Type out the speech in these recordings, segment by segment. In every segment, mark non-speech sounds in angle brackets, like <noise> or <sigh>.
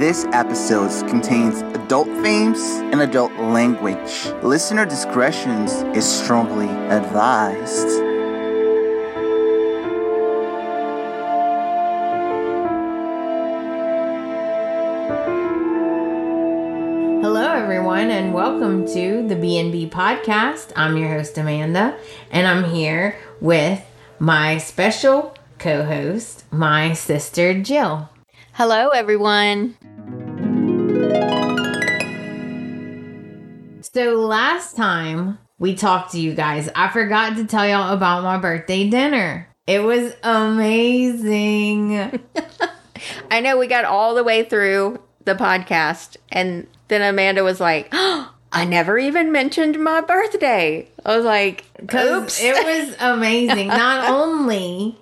This episode contains adult themes and adult language. Listener discretion is strongly advised. Hello, everyone, and welcome to the B&B podcast. I'm your host, Amanda, and I'm here with my special co-host, my sister, Jill. Hello, everyone. So last time we talked to you guys, I forgot to tell y'all about my birthday dinner. It was amazing. <laughs> I know we got all the way through the podcast, and then Amanda was like, oh, <gasps> I never even mentioned my birthday. I was like, oops. It was <laughs> amazing. Not only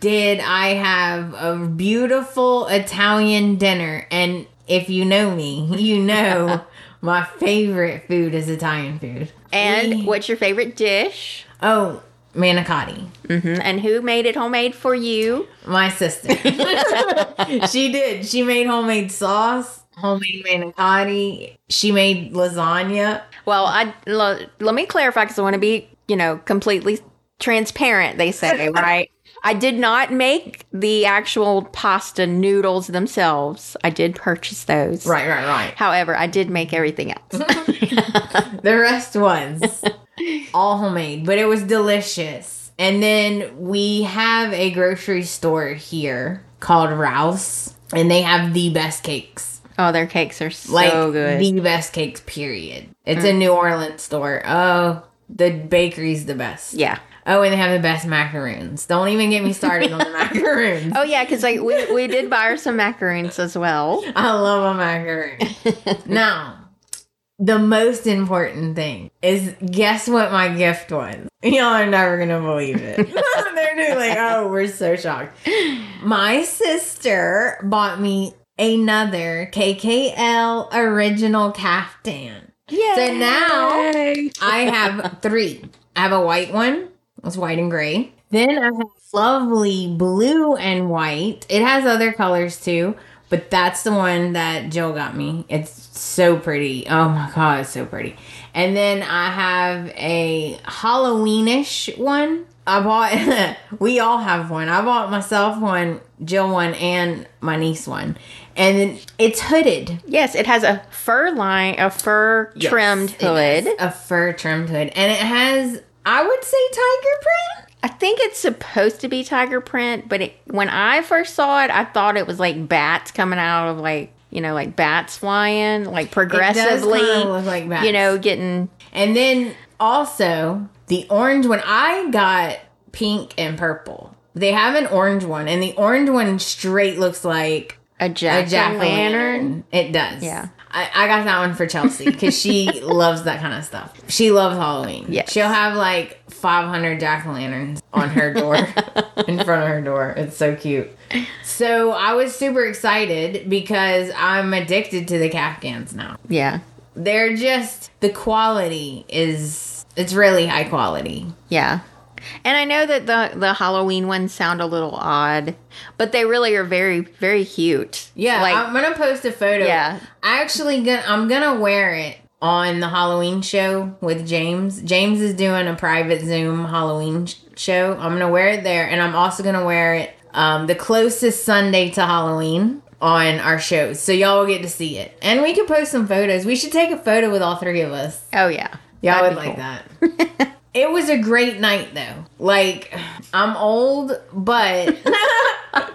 did I have a beautiful Italian dinner, and if you know me, you know <laughs> my favorite food is Italian food. and We- what's your favorite dish? oh, manicotti. hmm And who made it homemade for you? My sister. <laughs> she did. She made homemade sauce, homemade manicotti. She made lasagna. Well, I l- let me clarify because I want to be, you know, completely transparent. They say, <laughs> right? I did not make the actual pasta noodles themselves. I did purchase those. Right, right, right. However, I did make everything else. <laughs> The rest was all homemade, but it was delicious. And then we have a grocery store here called Rouse, and they have the best cakes. oh, their cakes are so Like good. the best cakes, period. It's a New Orleans store. Oh, the bakery's the best. yeah. Oh, and they have the best macaroons. Don't even get me started on the <laughs> macaroons. Oh yeah, because like we, we did buy her some macaroons as well. <laughs> I love a macaroon. now, the most important thing is guess what my gift was? Y'all are never gonna believe it. <laughs> They're doing like, oh, we're so shocked. My sister bought me another KKL original caftan. Yeah. So now I have three. I have a white one. It's white and gray. Then I have lovely blue and white. It has other colors too, but that's the one that Jill got me. It's so pretty. Oh my god, it's so pretty. And then I have a Halloweenish one. I bought <laughs> we all have one. I bought myself one, Jill one, and my niece one. And then it's hooded. Yes, it has a fur line, a fur trimmed Yes, it hood. has A fur trimmed hood. And it has, I would say, tiger print. I think it's supposed to be tiger print, but it, when I first saw it, I thought it was like bats coming out of like you know like bats flying like progressively. like bats. You know, getting And then also the orange one, I got pink and purple. They have an orange one, and the orange one straight looks like a a jack jack o' o' lantern. lantern. It does. Yeah. I, I got that one for Chelsea because she <laughs> loves that kind of stuff. She loves Halloween. Yes. She'll have like 500 jack o' lanterns on her door, <laughs> in front of her door. It's so cute. So I was super excited because I'm addicted to the caftans now. Yeah, They're just, the quality is, it's really high quality. yeah. And I know that the the Halloween ones sound a little odd, but they really are very very cute. Yeah, like I'm gonna post a photo. Yeah. I actually gonna I'm gonna wear it on the Halloween show with James. James is doing a private Zoom Halloween sh- show. I'm gonna wear it there, and I'm also gonna wear it um, the closest Sunday to Halloween on our shows, so y'all will get to see it. And we can post some photos. We should take a photo with all three of us. oh yeah, Y'all That'd would like that. <laughs> it was a great night though. Like I'm old, but <laughs>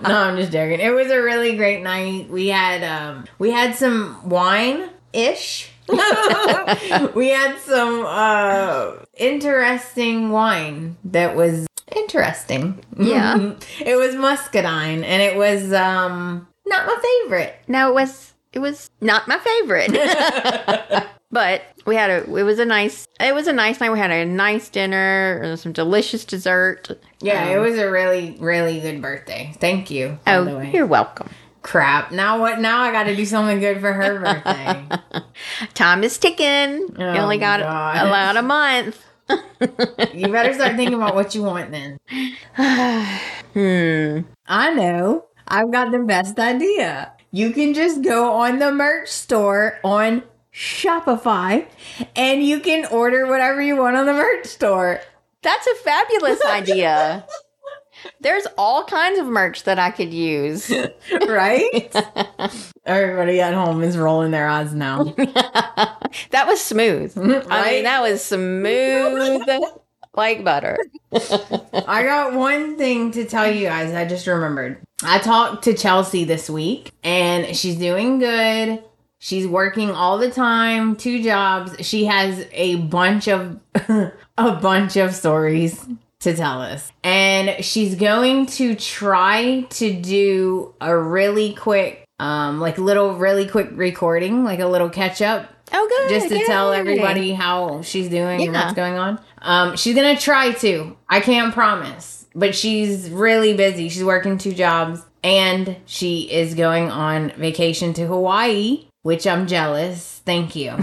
no, I'm just joking. It was a really great night. We had um we had some wine ish. <laughs> we had some uh interesting wine that was interesting. Yeah. <laughs> it was muscadine and it was um not my favorite. No, it was it was not my favorite. But we had a it was a nice it was a nice night. We had a nice dinner, and some delicious dessert. Yeah, it Um, was a really, really good birthday. Thank you. Oh, way. you're welcome. crap. Now what? Now I got to do something good for her birthday. <laughs> Time is ticking. you Oh, only got God. about a month. <laughs> you better start thinking about what you want then. <sighs> Hmm. I know. I've got the best idea. you can just go on the merch store on Shopify and you can order whatever you want on the merch store. That's a fabulous <laughs> idea. There's all kinds of merch that I could use. <laughs> Right? Everybody at home is rolling their eyes now. <laughs> that was smooth. I mean, that was smooth like butter. I got one thing to tell you guys. I just remembered. I talked to Chelsea this week and she's doing good. She's working all the time, two jobs. She has a bunch of <laughs> a bunch of stories to tell us. And she's going to try to do a really quick um like little really quick recording, like a little catch up Oh, good. just to tell everybody how she's doing and what's going on. Um, she's gonna try to. I can't promise, but she's really busy. She's working two jobs, and she is going on vacation to Hawaii, which I'm jealous. Thank you.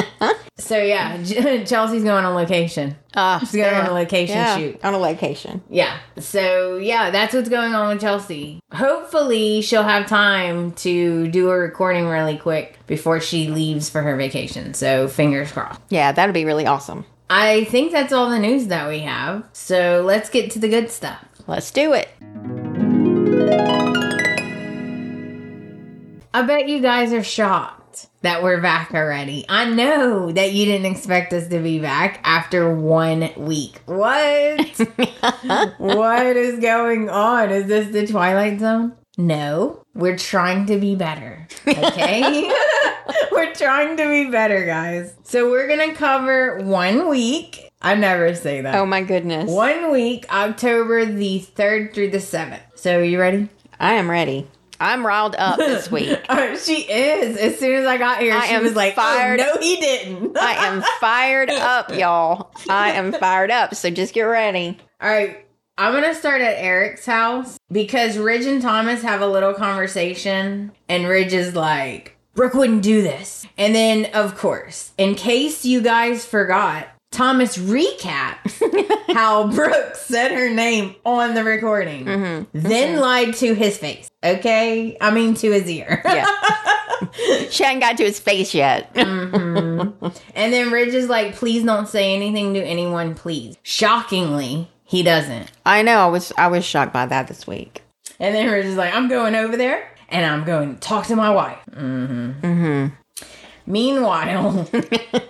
<laughs> so yeah, <laughs> Chelsea's going on location. Ah, She's going on a location yeah, shoot. On a location. Yeah. So yeah, that's what's going on with Chelsea. Hopefully, she'll have time to do a recording really quick before she leaves for her vacation. So fingers crossed. Yeah, that'd be really awesome. I think that's all the news that we have. So let's get to the good stuff. Let's do it. I bet you guys are shocked that we're back already. I know that you didn't expect us to be back after one week. What? <laughs> what is going on? Is this the Twilight Zone? No, we're trying to be better. Okay? <laughs> <laughs> we're trying to be better, guys. So we're going to cover one week. I never say that. Oh my goodness. One week, October the 3rd through the 7th. So, are you ready? I am ready. I'm riled up this <laughs> week. Oh, she is. As soon as I got here, I she was like, oh, fired. "Oh no, he didn't." <laughs> I am fired up, y'all. I am <laughs> fired up. So just get ready. All right, I'm gonna start at Eric's house because Ridge and Thomas have a little conversation, and Ridge is like, "Brooke wouldn't do this," and then of course, in case you guys forgot. Thomas recaps <laughs> how Brooke said her name on the recording, mm-hmm. then mm-hmm. lied to his face. Okay, I mean to his ear. Yeah. <laughs> she hadn't got to his face yet. Mm-hmm. And then Ridge is like, please don't say anything to anyone, please. Shockingly, he doesn't. I know. I was I was shocked by that this week. And then Ridge is like, I'm going over there and I'm going to talk to my wife. Mm-hmm. Mm-hmm. Mm-hmm. Meanwhile,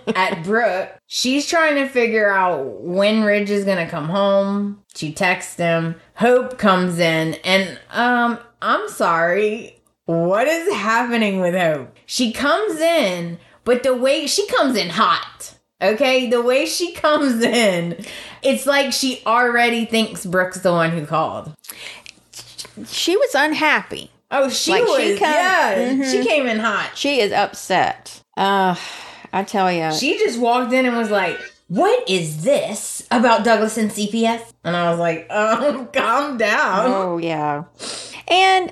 <laughs> at Brooke, she's trying to figure out when Ridge is going to come home. She texts him. Hope comes in and, um, I'm sorry. What is happening with Hope? She comes in, but the way she comes in hot. Okay, the way she <laughs> comes in, it's like she already thinks Brooke's the one who called. She was unhappy. Oh, she Like, was. she come- yeah, Mhm. she came in hot. She is upset. Uh I tell you. She just walked in and was like, "What is this about Douglas and CPS?" And I was like, "Um, <laughs> calm down." Oh yeah. And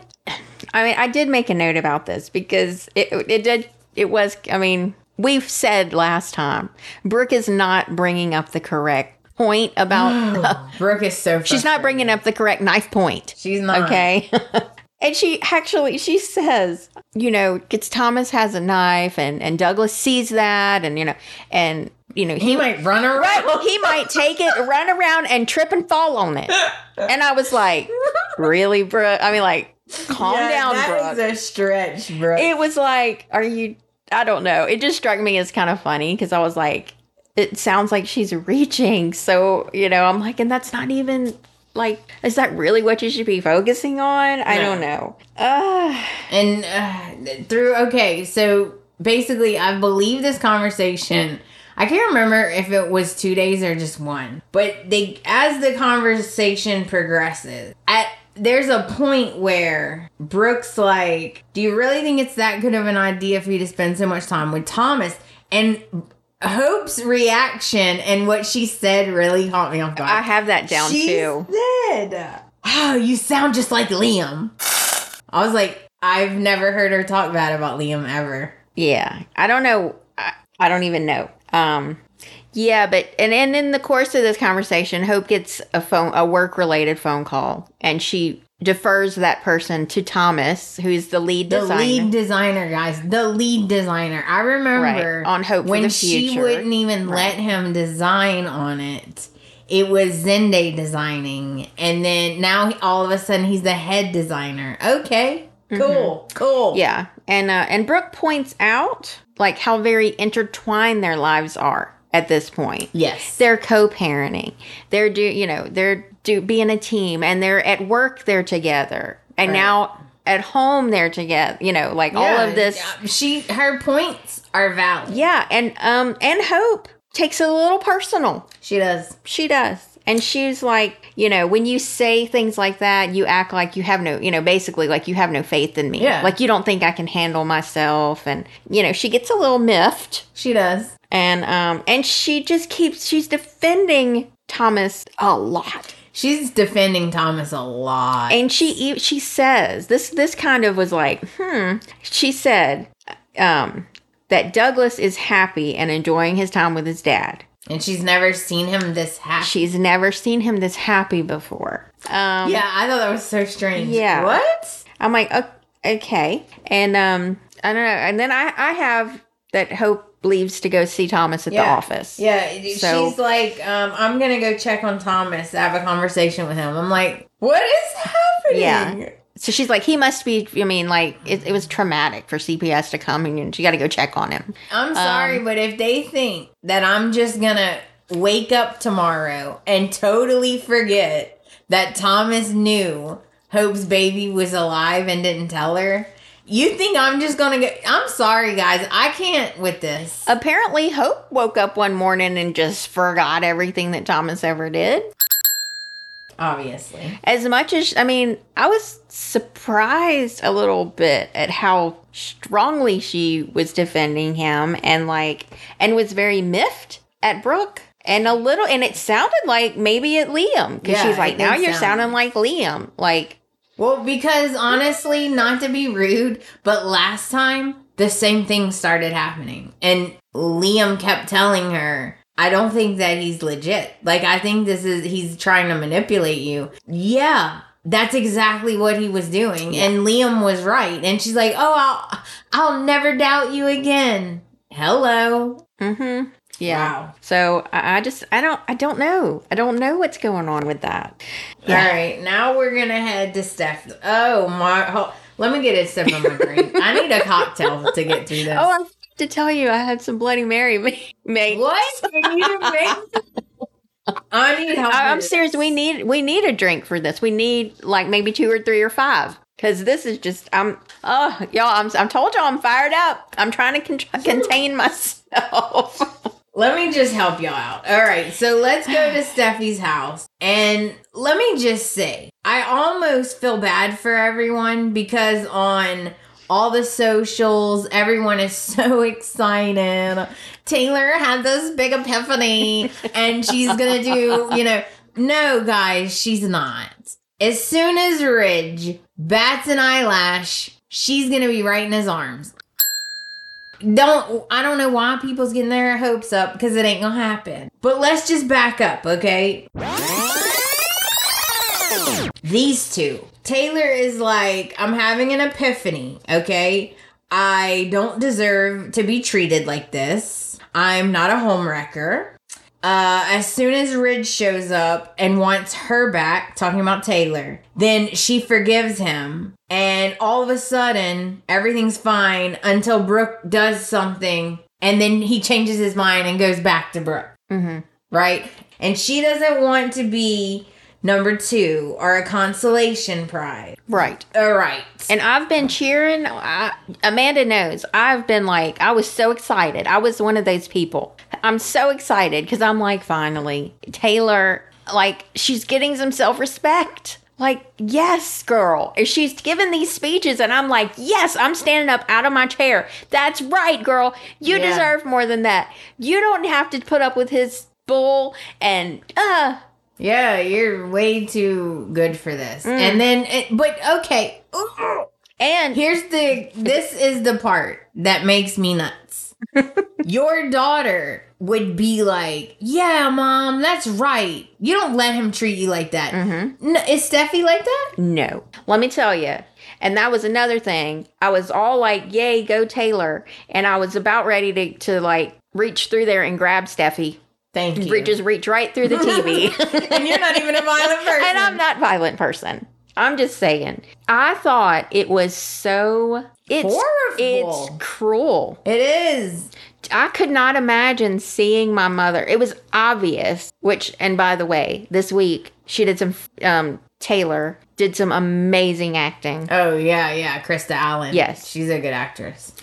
I mean, I did make a note about this because it it did it was I mean, we've said last time Brooke is not bringing up the correct point about <gasps> Brooke is so. she's not bringing up the correct knife point. She's not. Okay. <laughs> and she actually she says, you know, gets Thomas has a knife and and Douglas sees that and you know and you know He might run around. Right. Well, he might take it, run around, and trip and fall on it. And I was like, really, bro? I mean, like, calm Yeah, down, that Brooke. is a stretch, Brooke. it was like, are you? I don't know. It just struck me as kind of funny because I was like, it sounds like she's reaching. So you know, I'm like, and that's not even like, is that really what you should be focusing on? I No. don't know. Uh, <sighs> and uh, through okay so basically i believe this conversation i can't remember if it was two days or just one but they as the conversation progresses at there's a point where Brooks like, do you really think it's that good of an idea for you to spend so much time with Thomas? And Hope's reaction and what she said really caught me off guard. I have that down she too. said, "Oh, you sound just like Liam." I was like, I've never heard her talk bad about Liam ever. Yeah, I don't know. I, I don't even know. Um, yeah, but and and in the course of this conversation, Hope gets a phone, a work related phone call, and she defers that person to Thomas, who's the lead the designer. lead designer, guys. The lead designer. I remember Right, on Hope for when she wouldn't even Right. let him design on it. It was Zende designing, and then now all of a sudden he's the head designer. Okay, cool, cool. Mm-hmm. Yeah, and uh, and Brooke points out like how very intertwined their lives are at this point. Yes. They're co-parenting. They're do you know they're do being a team, and they're at work they're together, and Right. now at home they're together. You know, like all of this. yeah, She her points are valid. Yeah, and um and Hope takes it a little personal. She does. She does. And she's like, you know, when you say things like that, you act like you have no, you know, basically like you have no faith in me. Yeah. Like you don't think I can handle myself. And, you know, she gets a little miffed. She does. And um and she just keeps she's defending Thomas a lot. She's defending Thomas a lot. And she she says this this kind of was like, hmm. She said um that Douglas is happy and enjoying his time with his dad. And she's never seen him this happy. She's never seen him this happy before. Um, yeah, I thought that was so strange. Yeah. What? I'm like, okay, and um, I don't know, and then I I have that Hope leaves to go see Thomas at the office. Yeah, So- she's like, um, I'm gonna go check on Thomas, have a conversation with him. I'm like, what is happening? Yeah. So she's like, he must be. I mean, like it, it was traumatic for CPS to come and she got to go check on him. I'm sorry, Um, but if they think that I'm just gonna wake up tomorrow and totally forget that Thomas knew Hope's baby was alive and didn't tell her, you think I'm just gonna get? I'm sorry, guys, I can't with this. Apparently, Hope woke up one morning and just forgot everything that Thomas ever did. Obviously, As much as I mean, I was surprised a little bit at how strongly she was defending him and like and was very miffed at Brooke and a little and it sounded like maybe at Liam because Yeah, she's like now you're sound sounding like Liam like well, because honestly, not to be rude, but last time the same thing started happening, and Liam kept telling her. I don't think that he's legit. Like I think this is he's trying to manipulate you. Yeah, that's exactly what he was doing. And Liam was right. And she's like, "Oh, I'll I'll never doubt you again." Hello. mm-hmm yeah Wow. so I, I just I don't I don't know I don't know what's going on with that All right, now we're gonna head to Steph. Oh my! ho- let me get a sip of my drink. I need a cocktail to get through this. <laughs> oh I have to tell you I had some Bloody Mary ma- made what? <laughs> Can you make? <laughs> I need help. I'm serious. this. We need we need a drink for this. We need like maybe two or three or five because this is just I'm oh y'all I'm I'm told y'all I'm fired up. I'm trying to con- contain myself. Let me just help y'all out. All right, so let's go to <sighs> Steffy's house. And let me just say, I almost feel bad for everyone because on all the socials, everyone is <laughs> so excited. Taylor had this big epiphany and she's gonna do, you know, no, guys, she's not. As soon as Ridge bats an eyelash, she's gonna be right in his arms don't I don't know why people's getting their hopes up because it ain't gonna happen. But let's just back up, okay? These two. Taylor is like, I'm having an epiphany, okay? I don't deserve to be treated like this. I'm not a homewrecker. Uh, as soon as Ridge shows up and wants her back, talking about Taylor, then she forgives him. And all of a sudden, everything's fine until Brooke does something. And then he changes his mind and goes back to Brooke, mm-hmm. right? And she doesn't want to be number two or a consolation prize. Right. All right. And I've been cheering. I, Amanda knows. I've been like, I was so excited. I was one of those people. I'm so excited because I'm like, finally, Taylor, like, she's getting some self respect. Like, yes, girl. And she's giving these speeches, and I'm like, yes, I'm standing up out of my chair. That's right, girl. You Yeah. deserve more than that. You don't have to put up with his bull and, uh, Yeah, you're way too good for this. Mm. And then, it, but okay. and Here's the this is the part that makes me nuts. Your daughter would be like, "Yeah, mom, that's right. You don't let him treat you like that." Mm-hmm. No, is Steffy like that? No. Let me tell you. And that was another thing. I was all like, yay, go Taylor. And I was about ready to, to like reach through there and grab Steffy. Thank you. Re- Just reach right through the TV. <laughs> and you're not even a violent person. <laughs> and I'm not a violent person. I'm just saying. I thought it was so it's Horrible. it's cruel. It is. I could not imagine seeing my mother. It was obvious, which, and by the way, this week she did some, um, Taylor did some amazing acting. Oh yeah, yeah. Krista Allen. Yes. she's a good actress.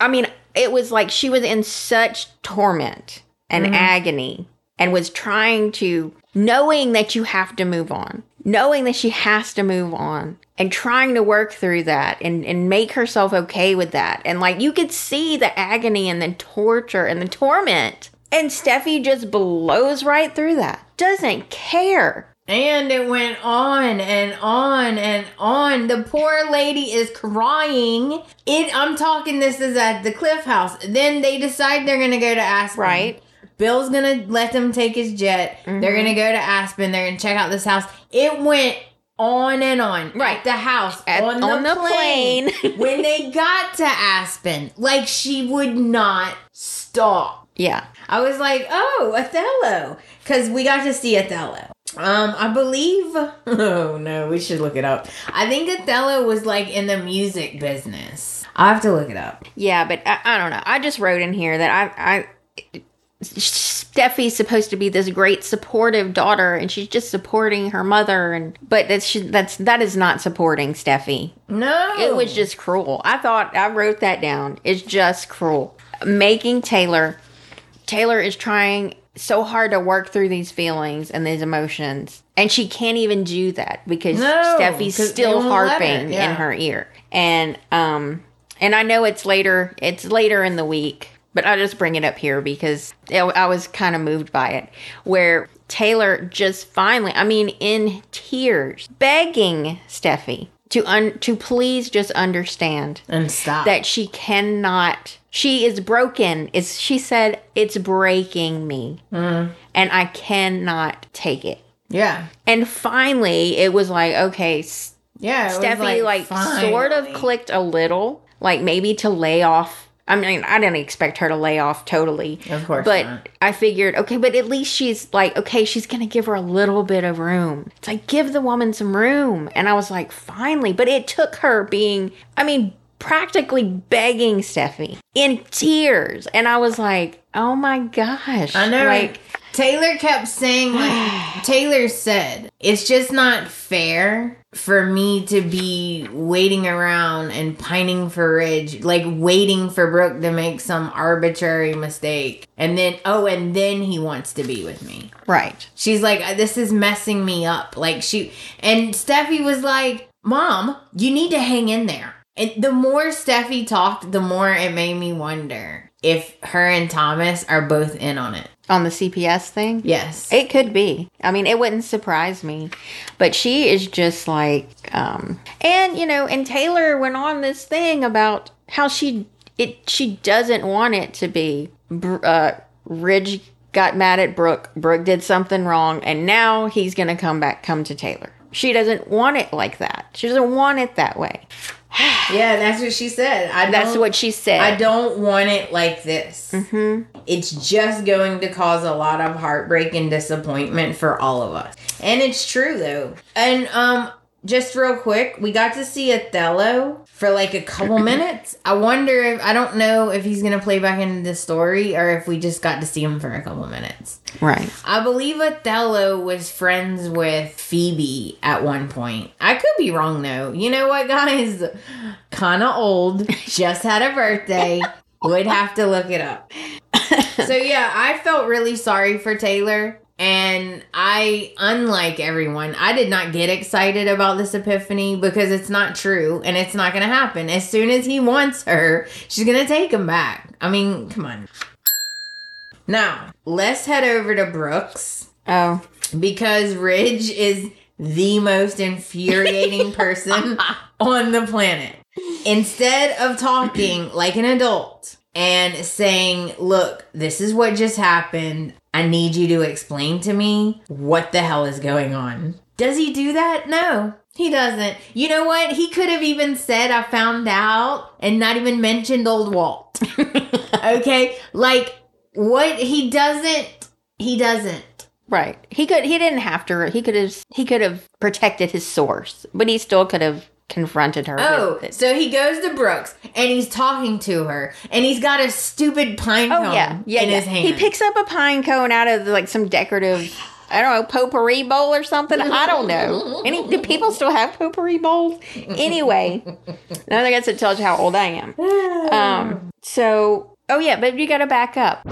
I mean, it was like she was in such torment and agony and was trying to, knowing that you have to move on, knowing that she has to move on and trying to work through that and, and make herself okay with that. And like you could see the agony and the torture and the torment. And Steffy just blows right through that. Doesn't care. And it went on and on and on. The poor lady is crying. It. I'm talking. This is at the Cliff House. Then they decide they're gonna go to Aspen. Right. Bill's gonna let them take his jet. They're Mm-hmm. gonna go to Aspen. They're gonna check out this house. It went on and on. Right. The house. At- on the, on the plane. plane. <laughs> when they got to Aspen, like she would not stop. Yeah. I was like, oh, Othello. Because we got to see Othello. Um, I believe. <laughs> Oh no, we should look it up. I think Othello was like in the music business. I have to look it up. Yeah, but I, I don't know. I just wrote in here that I, I, Steffy's supposed to be this great supportive daughter, and she's just supporting her mother, and but that's she, that's that is not supporting Steffy. No, It was just cruel. I thought I wrote that down. It's just cruel. Making Taylor, Taylor is trying so hard to work through these feelings and these emotions, and she can't even do that because No, Steffy's still they won't let her, harping yeah. in her ear. And um, and I know it's later. It's later in the week, but I just bring it up here because it, I was kind of moved by it, where Taylor just finally, I mean, in tears, begging Steffy to un- to please just understand and stop. that she cannot she is broken is she said it's breaking me Mm. and i cannot take it yeah, and finally it was like okay yeah. steffy like, sort of clicked a little like maybe to lay off I mean, I didn't expect her to lay off totally. Of course But not. I figured, okay, but at least she's like, okay, she's going to give her a little bit of room. It's like, give the woman some room. And I was like, finally. But it took her being, I mean, practically begging Steffy in tears. And I was like, oh my gosh. I know. Like, Taylor kept saying, like, <sighs> Taylor said, it's just not fair for me to be waiting around and pining for Ridge, like waiting for Brooke to make some arbitrary mistake. And then, oh, and then he wants to be with me. right. She's like, uh, this is messing me up. Like, she, and Steffy was like, Mom, you need to hang in there. And the more Steffy talked, the more it made me wonder if her and Thomas are both in on it. On the CPS thing? Yes. It could be. I mean, it wouldn't surprise me. But she is just like um and you know, and Taylor went on this thing about how she it she doesn't want it to be uh Ridge got mad at Brooke. Brooke did something wrong and now he's going to come back come to Taylor. She doesn't want it like that. She doesn't want it that way. Yeah, that's what she said. I That's what she said. I don't want it like this. hmm It's just going to cause a lot of heartbreak and disappointment for all of us. And it's true though. And um just real quick, we got to see Othello for like a couple <clears throat> minutes. I wonder if I don't know if he's gonna play back into the story or if we just got to see him for a couple minutes. Right. I believe Othello was friends with Phoebe at one point. I could be wrong though. You know what, guys? Kind of old. <laughs> Just had a birthday. Would have to look it up. <laughs> So yeah, I felt really sorry for Taylor. And I, unlike everyone, I did not get excited about this epiphany because it's not true and it's not going to happen. As soon as he wants her, she's going to take him back. I mean, come on. Now, let's head over to Brooks. Oh. Because Ridge is the most infuriating <laughs> person on the planet. Instead of talking like an adult, and saying, Look, this is what just happened. I need you to explain to me what the hell is going on. Does he do that? No, he doesn't. You know what? He could have even said, I found out, and not even mentioned old Walt. <laughs> okay? Like, what? He doesn't. He doesn't. Right. He could he didn't have to he could have he could have protected his source, but he still could have confronted her. Oh, so he goes to Brooks and he's talking to her, and he's got a stupid pine oh, cone yeah, yeah, in yeah. his hand. He picks up a pine cone out of like some decorative. I don't know, potpourri bowl or something. I don't know. <laughs> Any do people still have potpourri bowls? Anyway, <laughs> now I guess that tells you how old I am. Um, so, oh yeah, but you got to back up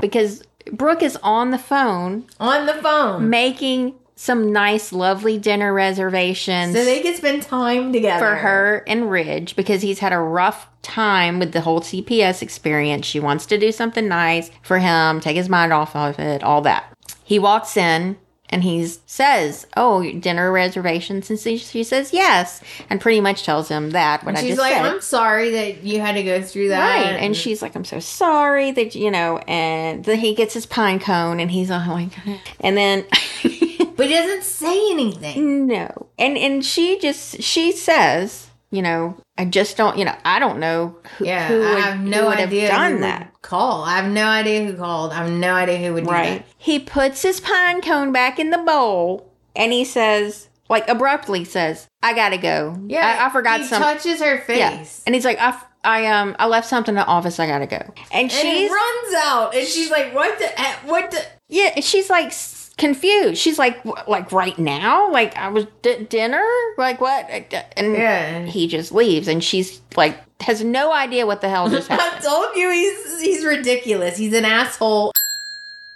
because Brooke is on the phone. On the phone. Making some nice, lovely dinner reservations. So they can spend time together. For her and Ridge because he's had a rough time with the whole CPS experience. She wants to do something nice for him, take his mind off of it, all that. He walks in and he says, "Oh, dinner reservations," and she says, "Yes," and pretty much tells him that what and she's I just like, said. "I'm sorry that you had to go through that," right? And, and she's like, "I'm so sorry that you know." And then he gets his pine cone, and he's all like, <laughs> "And then." <laughs> But he doesn't say anything. No. And and she just she says, you know, I just don't, you know, I don't know who, yeah, who would, I have no would idea have done that. Call. I have no idea who called. I have no idea who would right. That. He puts his pine cone back in the bowl and he says, like abruptly says, "I gotta go." Yeah, I, I forgot he something. Touches her face, yeah. and he's like, "I, I um, I left something in the office. I gotta go." And she runs out, and she's like, "What the? Eh, what the?" Yeah, she's like, confused. She's like, like right now, like I was d- dinner, like what? And yeah. he just leaves, and she's like has no idea what the hell just <laughs> happened. I told you he's he's ridiculous. He's an asshole,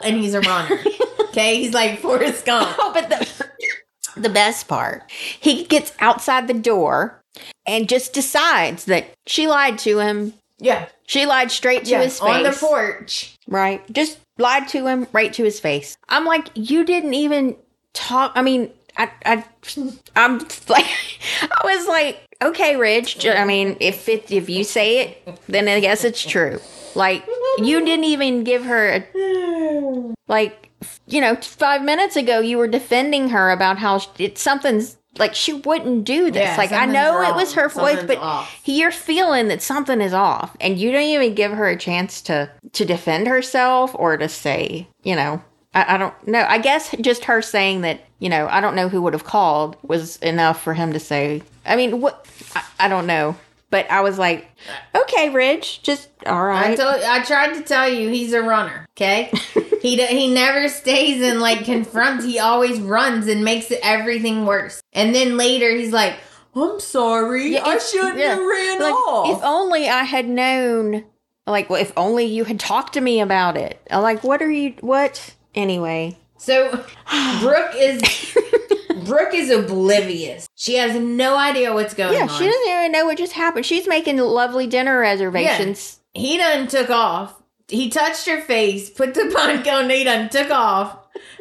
and he's a runner. <laughs> okay, he's like Forrest Gump. Oh, <laughs> but the the best part, he gets outside the door and just decides that she lied to him. Yeah, she lied straight to yeah, his face on the porch. Right, just lied to him right to his face. I'm like, you didn't even talk. I mean, I, I, I'm like, <laughs> I was like, okay, Ridge. I mean, if it, if you say it, then I guess it's true. Like, you didn't even give her a, like, you know, five minutes ago you were defending her about how it's something's like she wouldn't do this. Yeah, like I know wrong. it was her voice, but off. you're feeling that something is off, and you don't even give her a chance to to defend herself or to say, you know, I, I don't know. I guess just her saying that, you know, I don't know who would have called was enough for him to say. I mean, what? I, I don't know. But I was like, okay, Ridge, just all right. I, told, I tried to tell you he's a runner. Okay, <laughs> he he never stays and like confronts. He always runs and makes everything worse. And then later he's like, I'm sorry, yeah, I shouldn't yeah. have ran like, off. If only I had known. Like, well, if only you had talked to me about it. Like, what are you? What? Anyway, so Brooke is <laughs> Brooke is oblivious. She has no idea what's going yeah, on. Yeah, she doesn't even know what just happened. She's making lovely dinner reservations. Yeah. He done took off. He touched her face, put the <laughs> punk on, he done took off.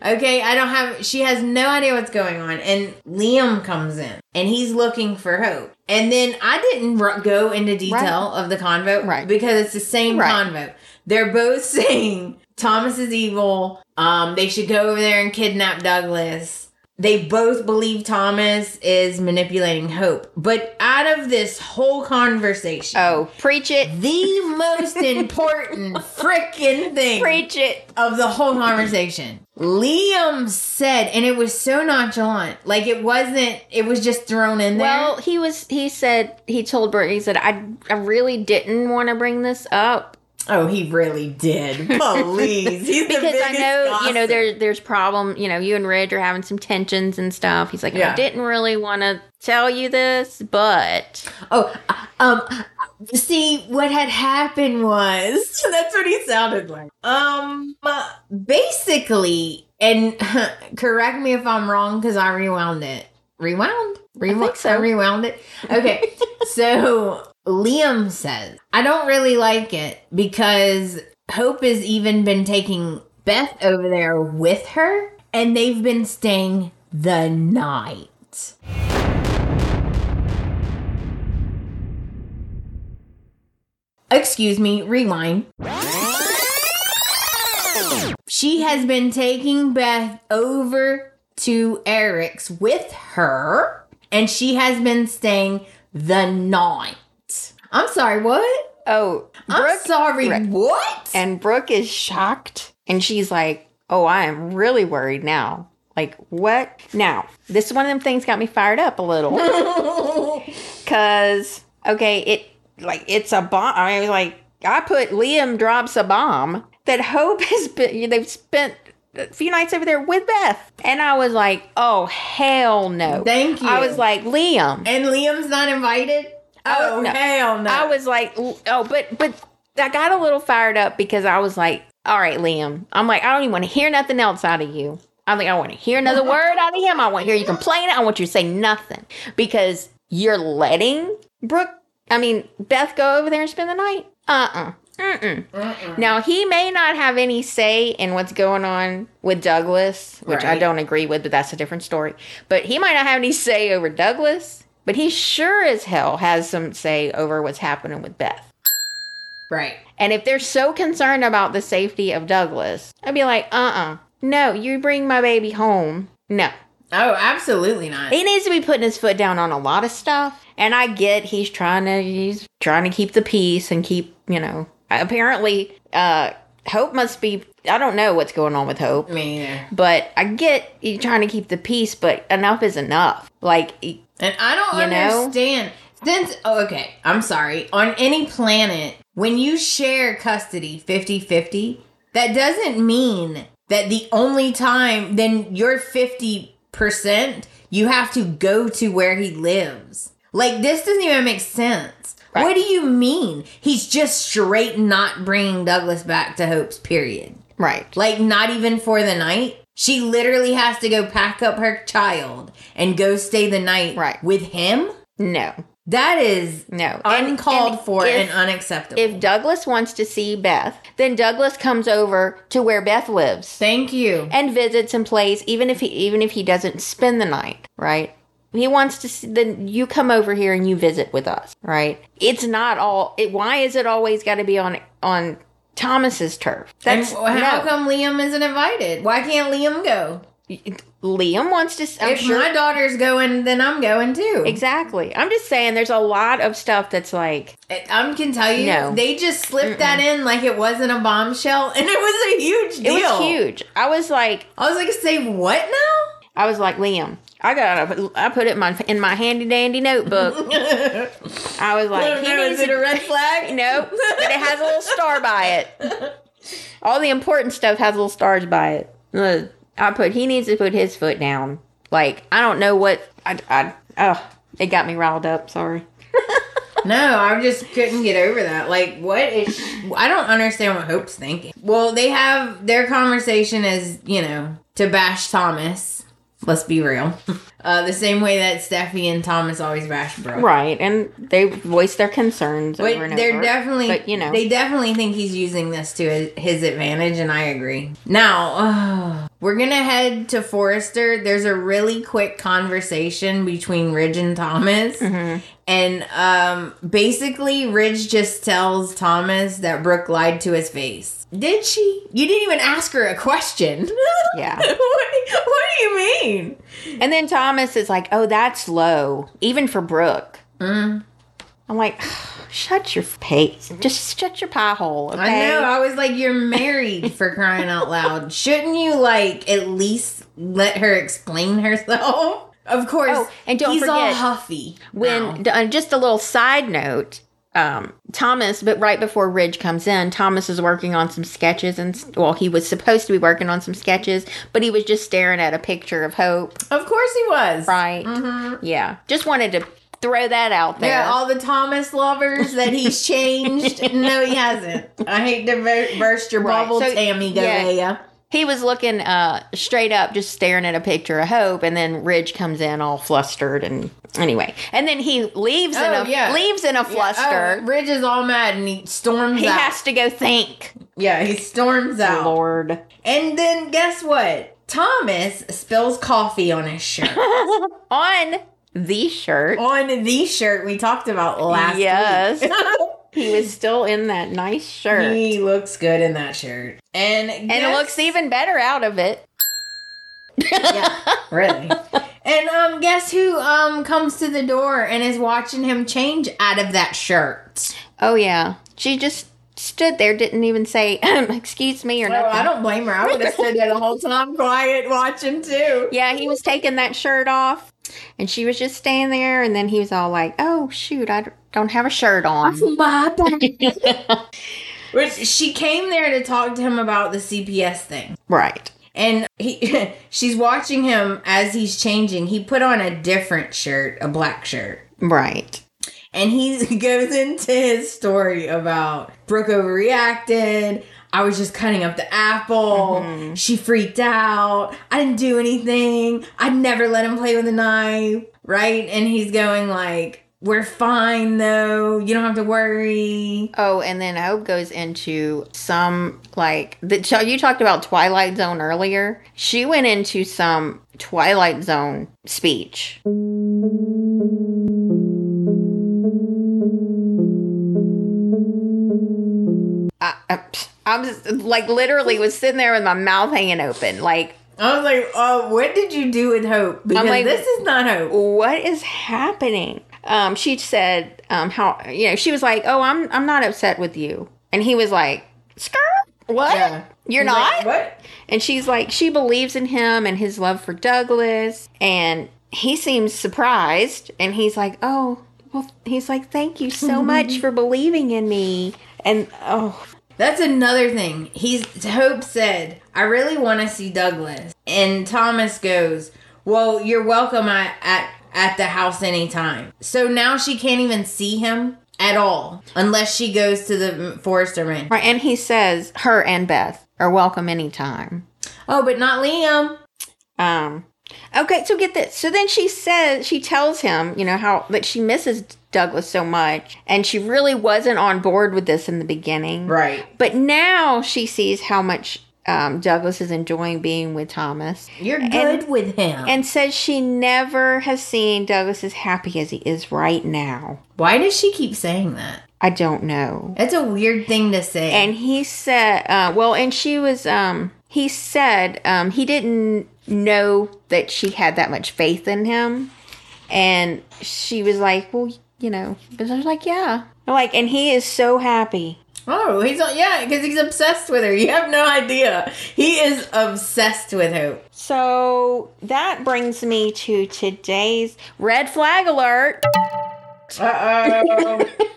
Okay, I don't have she has no idea what's going on. And Liam comes in and he's looking for hope. And then I didn't go into detail right. of the convo right. because it's the same right. convo. They're both <laughs> saying Thomas is evil. Um, they should go over there and kidnap Douglas. They both believe Thomas is manipulating Hope. But out of this whole conversation, oh, preach it. The most <laughs> important freaking thing. Preach it. Of the whole conversation. Liam said, and it was so nonchalant. Like it wasn't, it was just thrown in there. Well, he was, he said, he told Bert, he said, I, I really didn't want to bring this up Oh, he really did. Please, because I know gossip. you know there there's problem. You know, you and Ridge are having some tensions and stuff. He's like, yeah. I didn't really want to tell you this, but oh, um, see what had happened was <laughs> that's what he sounded like. Um, basically, and <laughs> correct me if I'm wrong because I rewound it. Rewound, rewound. I, so. I rewound it. Okay, <laughs> so Liam says, I don't really like it because Hope has even been taking Beth over there with her and they've been staying the night. Excuse me, rewind. She has been taking Beth over to Eric's with her, and she has been staying the night. I'm sorry, what? Oh, I'm sorry, Right. what? and Brooke is shocked, and she's like, "Oh, I am really worried now." Like, what? Now, this is one of them things got me fired up a little. <laughs> Cause okay, it like it's a bomb. I mean, like I put Liam drops a bomb that Hope has been. They've spent a few nights over there with Beth, and I was like, oh hell no. Thank you. I was like Liam. and Liam's not invited? Oh, no. hell no. I was like, oh, but but I got a little fired up because I was like, all right, Liam. I'm like, I don't even want to hear nothing else out of you. I think I want to hear another <laughs> word out of him. I want to hear you complain. I want you to say nothing because you're letting Brooke, I mean, Beth go over there and spend the night. Uh uh-uh. Mm-mm. Now, he may not have any say in what's going on with Douglas, which I don't agree with, but that's a different story. But he might not have any say over Douglas, but he sure as hell has some say over what's happening with Beth. right. And if they're so concerned about the safety of Douglas, I'd be like, uh uh No, you bring my baby home. No. Oh, absolutely not. He needs to be putting his foot down on a lot of stuff. And I get he's trying to he's trying to keep the peace and keep, you know, apparently uh Hope must be I don't know what's going on with Hope. Me either. But I get you trying to keep the peace, but enough is enough. Like And I don't You know? understand. Since, oh, okay, I'm sorry. On any planet, when you share custody 50 50, that doesn't mean that the only time, then you're 50%, you have to go to where he lives. Like, this doesn't even make sense. Right. What do you mean? He's just straight not bringing Douglas back to Hope's period. Right. Like, not even for the night. She literally has to go pack up her child and go stay the night Right. with him. No. That is No. Uncalled and for if- and unacceptable. If Douglas wants to see Beth, then Douglas comes over to where Beth lives. Thank you. and visits and plays even if he even if he doesn't spend the night right he wants to see, then you come over here and you visit with us right it's not all it, why is it always got to be on on thomas's turf And that's how no. come Liam isn't invited? Why can't Liam go? liam wants to i'm if sure my daughter's going, then I'm going too. exactly i'm just saying there's a lot of stuff that's like I can tell you, No. they just slipped that in like it wasn't a bombshell, <laughs> and it was a huge deal. it was huge i was like I was like, say what now? I was like liam I got I put it in my in my handy dandy notebook. <laughs> I was like, he no, needs is it a red flag? <laughs> Nope. But it has a little star by it. All the important stuff has little stars by it. I put he needs to put his foot down. Like I don't know what I I oh it got me riled up. Sorry. <laughs> No, I just couldn't get over that. Like, what is? I don't understand what Hope's thinking. Well, they have their conversation as you know to bash Thomas. Let's be real. <laughs> Uh, the same way that Steffy and Thomas always bash Brooke. Right, and they voice their concerns But over and they're over. definitely, but you know, they definitely think he's using this to his, advantage, and I agree. Now, uh, <sighs> we're gonna head to Forrester. There's a really quick conversation between Ridge and Thomas, Mm-hmm. and um, basically, Ridge just tells Thomas that Brooke lied to his face. Did she? You didn't even ask her a question. <laughs> Yeah. what, what do you mean? and then Thomas is like, "Oh, that's low, even for Brooke." Mm. I'm like, <sighs> "Shut your face! Just shut your pie hole." Okay? I know. I was like, you're married for <laughs> crying out loud. Shouldn't you like at least let her explain herself? Of course. Oh, and don't he's all huffy. when uh, just a little side note um thomas but right before ridge comes in thomas is working on some sketches and well he was supposed to be working on some sketches but he was just staring at a picture of hope of course he was. right Mhm. yeah just wanted to throw that out there Yeah, all the Thomas lovers that he's changed. <laughs> no, he hasn't. I hate to burst your Right, bubble, so, Tammy yeah. Govea. he was looking uh straight up just staring at a picture of hope and then ridge comes in all flustered and anyway and then he leaves in Oh, a yeah. leaves in a fluster Oh, Ridge is all mad and he storms he out. has to go think yeah, he storms out. lord And then guess what? Thomas spills coffee on his shirt. <laughs> on the shirt on the shirt we talked about last Yes. week. <laughs> he was still in that nice shirt. He looks good in that shirt. And and it looks even better out of it. yeah, really. And um guess who um comes to the door and is watching him change out of that shirt? Oh yeah. She just stood there, didn't even say excuse me or Well, nothing. I don't blame her. I would have stood there the whole time quiet watching too. Yeah, he was taking that shirt off, and she was just staying there. And then he was all like, "Oh shoot, I don't have a shirt on." <laughs> Which <laughs> she came there to talk to him about the CPS thing. right. And he <laughs> she's watching him as he's changing. He put on a different shirt, a black shirt. Right. And he goes into his story about Brooke overreacted. I was just cutting up the apple. Mhm. She freaked out. I didn't do anything. I'd never let him play with a knife. Right? And he's going like, We're fine though. You don't have to worry. Oh, and then Hope goes into some like the you talked about Twilight Zone earlier. She went into some Twilight Zone speech. I, I'm just like literally was sitting there with my mouth hanging open, like I was like, Oh, what did you do with Hope? Because like- this is not Hope. what is happening? Um, she said, um, how you know, she was like, "Oh, I'm I'm not upset with you," and he was like, "Skirt, what? Yeah. You're He's not?" like, what? And she's like, she believes in him and his love for Douglas, and he seems surprised, and he's like, "Oh, well," he's like, "Thank you so much <laughs> for believing in me," and oh, That's another thing. He's Hope said, "I really want to see Douglas," and Thomas goes, "Well, you're welcome at at, at the house anytime." So now she can't even see him at all unless she goes to the Forrester Mansion. right, and he says, her and Beth are welcome anytime. Oh, but not Liam. Um, okay, so get this. So then she says, she tells him, you know, how that she misses Douglas so much, and she really wasn't on board with this in the beginning. Right. But now she sees how much um, Douglas is enjoying being with Thomas, You're good with him. and says she never has seen Douglas as happy as he is right now. Why does she keep saying that? I don't know. That's a weird thing to say. And he said, uh, well, and she was, um, he said um, he didn't know that she had that much faith in him. And she was like, well, you know, but I was like, yeah. Like, and he is so happy. oh, he's not. yeah, because he's obsessed with her. <laughs> You have no idea. He is obsessed with her. So that brings me to today's red flag alert. Uh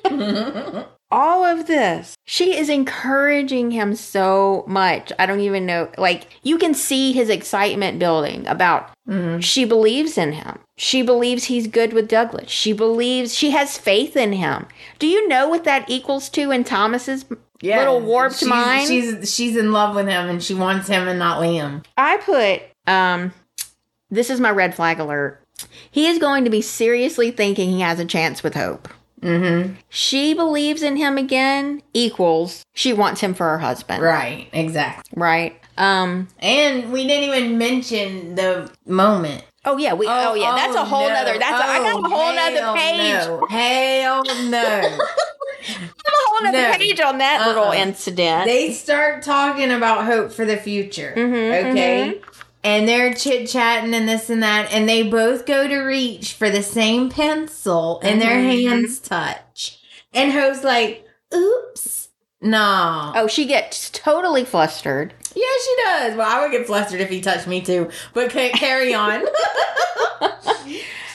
oh. <laughs> <laughs> All of this, she is encouraging him so much. I don't even know. Like, you can see his excitement building about she believes in him. She believes he's good with Douglas. She believes she has faith in him. Do you know what that equals to in Thomas's little warped she's, mind? She's she's in love with him and she wants him and not Liam. I put um this is my red flag alert. He is going to be seriously thinking he has a chance with hope. Mm-hmm. She believes in him again equals she wants him for her husband. Right, exactly. Right. Um And we didn't even mention the moment. Oh yeah, we oh, yeah, that's a whole no. nother that's a, I got a Oh, whole nother page. No. Hell no. <laughs> I have a whole nother No. page on that little Uh-uh. incident. they start talking about hope for the future. Mhm, okay. And they're chit chatting and this and that, and they both go to reach for the same pencil, and their Mhm. hands touch. And Hope's like, "Oops, no." oh, she gets totally flustered. Yeah, she does. Well, I would get flustered if he touched me too. But carry <laughs> on.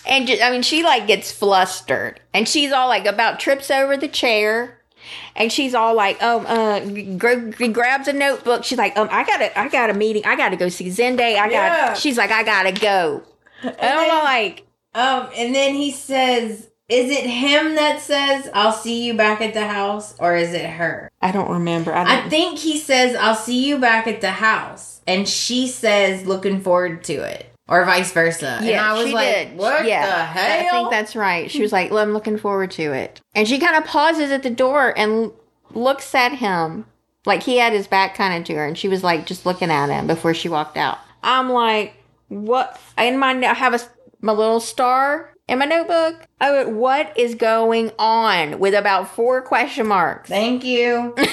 And ju- I mean, she like gets flustered, and she's all like about trips over the chair, and she's all like, um, uh, gr- grabs a notebook. She's like, um, I gotta, I got a meeting. I gotta go see Zende. I got. Yeah. to She's like, I gotta go. And I'm then- like, um, and then he says, "Is it him that says I'll see you back at the house, or is it her?" I don't remember. I I don't. think he says, "I'll see you back at the house," and she says, "Looking forward to it," or vice versa. and I was she like, did. "What yeah, the hell?" I think that's right. She was like, well, I'm looking forward to it. And she kind of pauses at the door and l- looks at him. Like he had his back kind of to her. And she was like, just looking at him before she walked out. I'm like, what? In my, I have a my little star in my notebook. Oh, what is going on with about four question marks? Thank you. <laughs>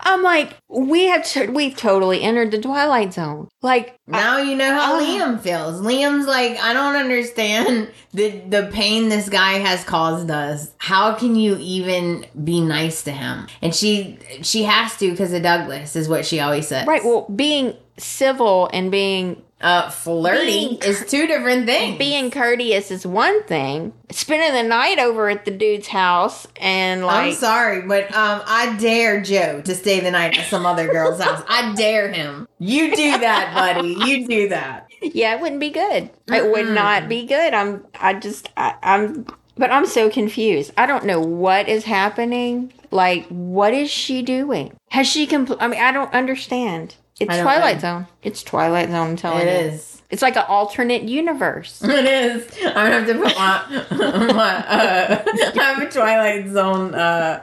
I'm like, we have t- we've totally entered the twilight zone. Like now you know how Oh. Liam feels. Liam's like, I don't understand <laughs> the the pain this guy has caused us. How can you even be nice to him? And she she has to because of Douglas is what she always says. right, well, being civil and being uh, flirting being- is two different things. being courteous is one thing. Spending the night over at the dude's house and like I'm sorry, but um, I dare Joe to stay the night at some other girl's house. I dare him. You do that, buddy. You do that. Yeah, it wouldn't be good. It would Mm-mm. not be good. I'm I just I, I'm but I'm so confused. I don't know what is happening. Like what is she doing? Has she compl- I mean, I don't understand. It's Twilight know. Zone. It's Twilight Zone, I'm telling It you. is. It's like an alternate universe. <laughs> It is. I'm gonna have to put my, <laughs> my uh, <laughs> I have a Twilight Zone. Uh,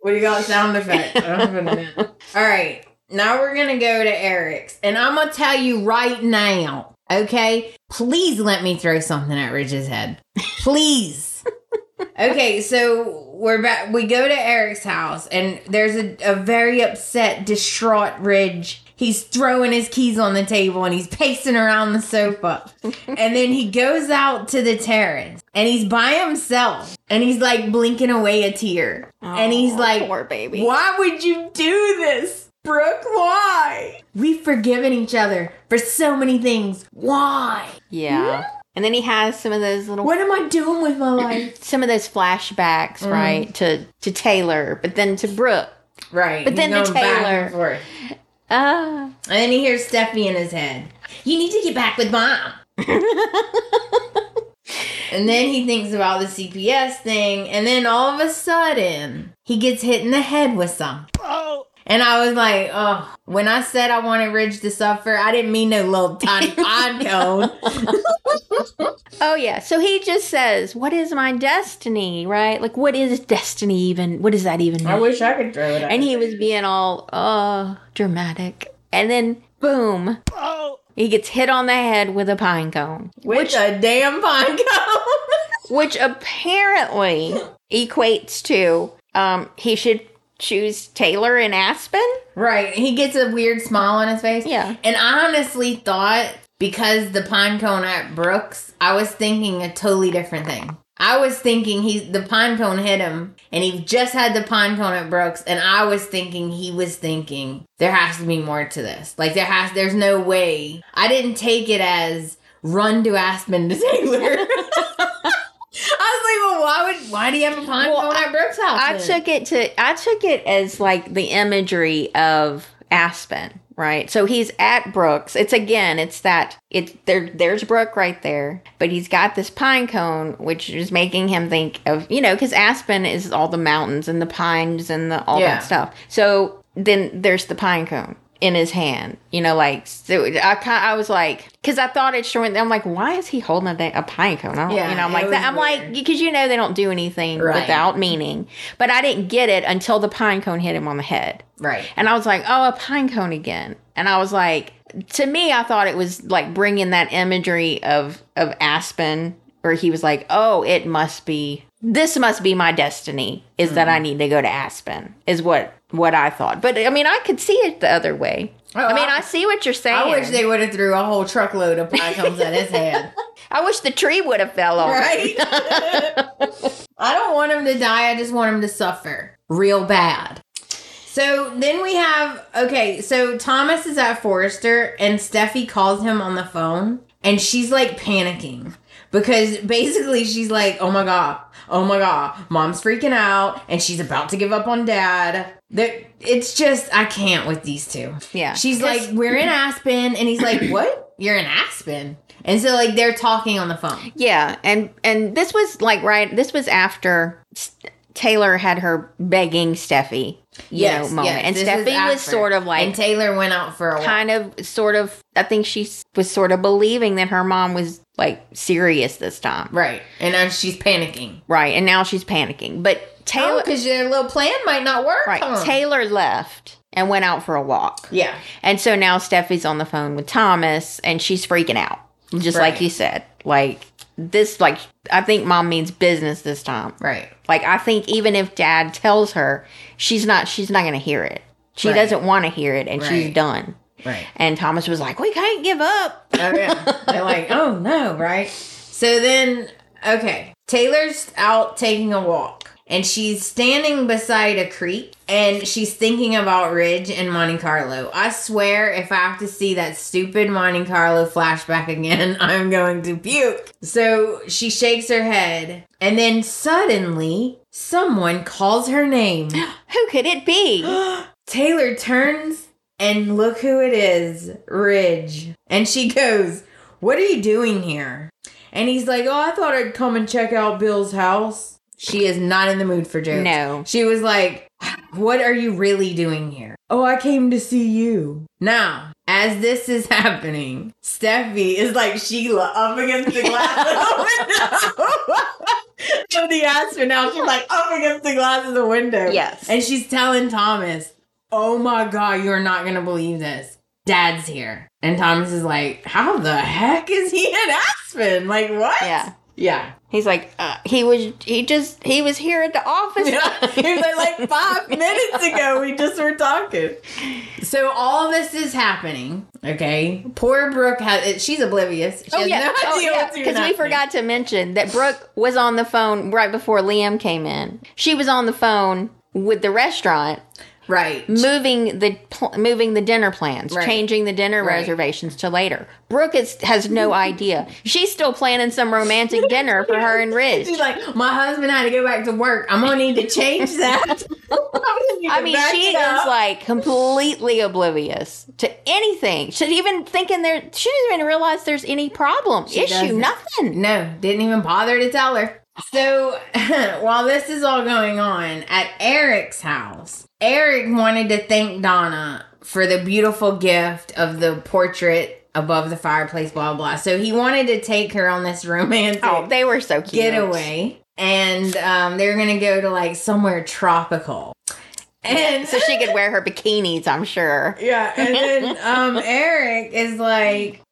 what do you call it? Sound effect. I don't put it. All right. Now we're gonna go to Eric's, and I'm gonna tell you right now. Okay, please let me throw something at Ridge's head. Please. okay, so we're back. We go to Eric's house, and there's a, a very upset, distraught Ridge. He's throwing his keys on the table and he's pacing around the sofa. <laughs> and then he goes out to the terrace and he's by himself and he's like blinking away a tear. and he's Oh, like, poor baby. Why would you do this? Brooke, why? We've forgiven each other for so many things. Why? Yeah. And then he has some of those little What am I doing with my life? <clears throat> some of those flashbacks, Mm. right, to to Taylor, but then to Brooke. Right. But then back Taylor-. Ah. And then he hears Steffy in his head. You need to get back with mom. <laughs> and then he thinks about the CPS thing, and then all of a sudden he gets hit in the head with some. And I was like, oh, when I said I wanted Ridge to suffer, I didn't mean no little tiny <laughs> pine cone. Oh yeah. So he just says, "What is my destiny?" Right? Like, what is destiny even? What does that even mean? I wish I could throw it at and he was being all uh dramatic, and then boom, Oh. he gets hit on the head with a pine cone, with a damn pine cone. <laughs> which apparently equates to um he should choose Taylor and Aspen. Right. He gets a weird smile on his face. Yeah. And I honestly thought because the pine cone at Brooke's, I was thinking a totally different thing. I was thinking he the pine cone hit him and he just had the pine cone at Brooke's and I was thinking he was thinking there has to be more to this. Like there has there's no way. I didn't take it as run to Aspen to <laughs> Taylor. I well, why would why do you have a pine Well, cone at Brooke's house? I then? took it to I took it as like the imagery of Aspen, right? So he's at Brooke's. It's again, it's that it's there there's Brooke right there, but he's got this pine cone which is making him think of, you know, cuz Aspen is all the mountains and the pines and the all Yeah. that stuff. So then there's the pine cone in his hand, you know, like so I kind I was like, because I thought it's showing. I'm like, why is he holding a, a pine cone? I don't, Yeah, you know, I'm like that. I'm like, because you know they don't do anything Right. without meaning. But I didn't get it until the pine cone hit him on the head. Right. And I was like, oh, a pine cone again. And I was like, to me, I thought it was like bringing that imagery of of Aspen, where he was like, oh, it must be this must be my destiny is that Mm. I need to go to Aspen is what what I thought. But I mean, I could see it the other way. Oh, I mean, I- I see what you're saying. I wish they would have threw a whole truckload of pine cones at his head. <laughs> I wish the tree would have fell off. Right? <laughs> I don't want him to die. I just want him to suffer real bad. So then we have okay, so Thomas is at Forrester and Steffy calls him on the phone and she's like panicking because basically she's like, "Oh my god. Oh my god. Mom's freaking out and she's about to give up on dad." That it's just I can't with these two. Yeah. She's like, "We're in Aspen." And he's like, "What? You're in Aspen?" And so like they're talking on the phone. Yeah, and and this was like right. This was after S- Taylor had her begging Steffy, you know, moment, and this Steffy was sort of like and Taylor went out for a kind of, sort of. I think she was sort of believing that her mom was like serious this time, right, and now she's panicking. right? And now she's panicking, but Taylor, oh, because your little plan might not work. right? huh? Taylor left and went out for a walk, Yeah, and so now Steffy's on the phone with Thomas, and she's freaking out, just Right. like you said, like. this like I think mom means business this time. Right. Like I think even if dad tells her, she's not she's not gonna hear it. She Right. doesn't want to hear it and she's done. Right. And Thomas was like, We can't give up. Oh yeah. <laughs> They're like, oh no, right? So then, okay, Taylor's out taking a walk, and she's standing beside a creek, and she's thinking about Ridge and Monte Carlo. I swear, if I have to see that stupid Monte Carlo flashback again, <laughs> I'm going to puke. So she shakes her head, and then suddenly, someone calls her name. <gasps> Who could it be? <gasps> Taylor turns and look who it is, Ridge. And she goes, What are you doing here? And he's like, Oh, I thought I'd come and check out Bill's house. She is not in the mood for jokes. No. She was like, What are you really doing here? Oh, I came to see you. Now, as this is <laughs> happening, Steffy is like Sheila up against the glass of the window. so the astronaut, she's like up against the glass of the window. Yes. And she's telling Thomas, Oh my God, you're not going to believe this. Dad's here. And Thomas is like, How the heck is he in Aspen? Like, what? Yeah. Yeah. He's like, uh, he was he just he was here at the office. Yeah, <laughs> he was like, like five <laughs> minutes ago. We just were talking. So all this is happening. Okay, poor Brooke has. She's oblivious. She Oh has yeah, no oh, idea yeah. what's Because we forgot to mention that Brooke was on the phone right before Liam came in. She was on the phone with the restaurant, Right. moving the pl- moving the dinner plans, Right. changing the dinner Right. reservations to later. Brooke is, has no <laughs> idea. She's still planning some romantic <laughs> dinner for her and Ridge. She's like, my husband had to go back to work. I'm gonna need to change that. <laughs> I mean, she is like completely oblivious to anything. She's even thinking there. She doesn't even realize there's any problem, issue, doesn't. nothing. No, didn't even bother to tell her. So while this is all going on at Eric's house, Eric wanted to thank Donna for the beautiful gift of the portrait above the fireplace, blah blah. So he wanted to take her on this <laughs> romantic Oh, they were so cute. getaway, and um, they were gonna go to like somewhere tropical. And so she could wear her bikinis. I'm sure. <laughs> yeah, and then <laughs> um Eric is like,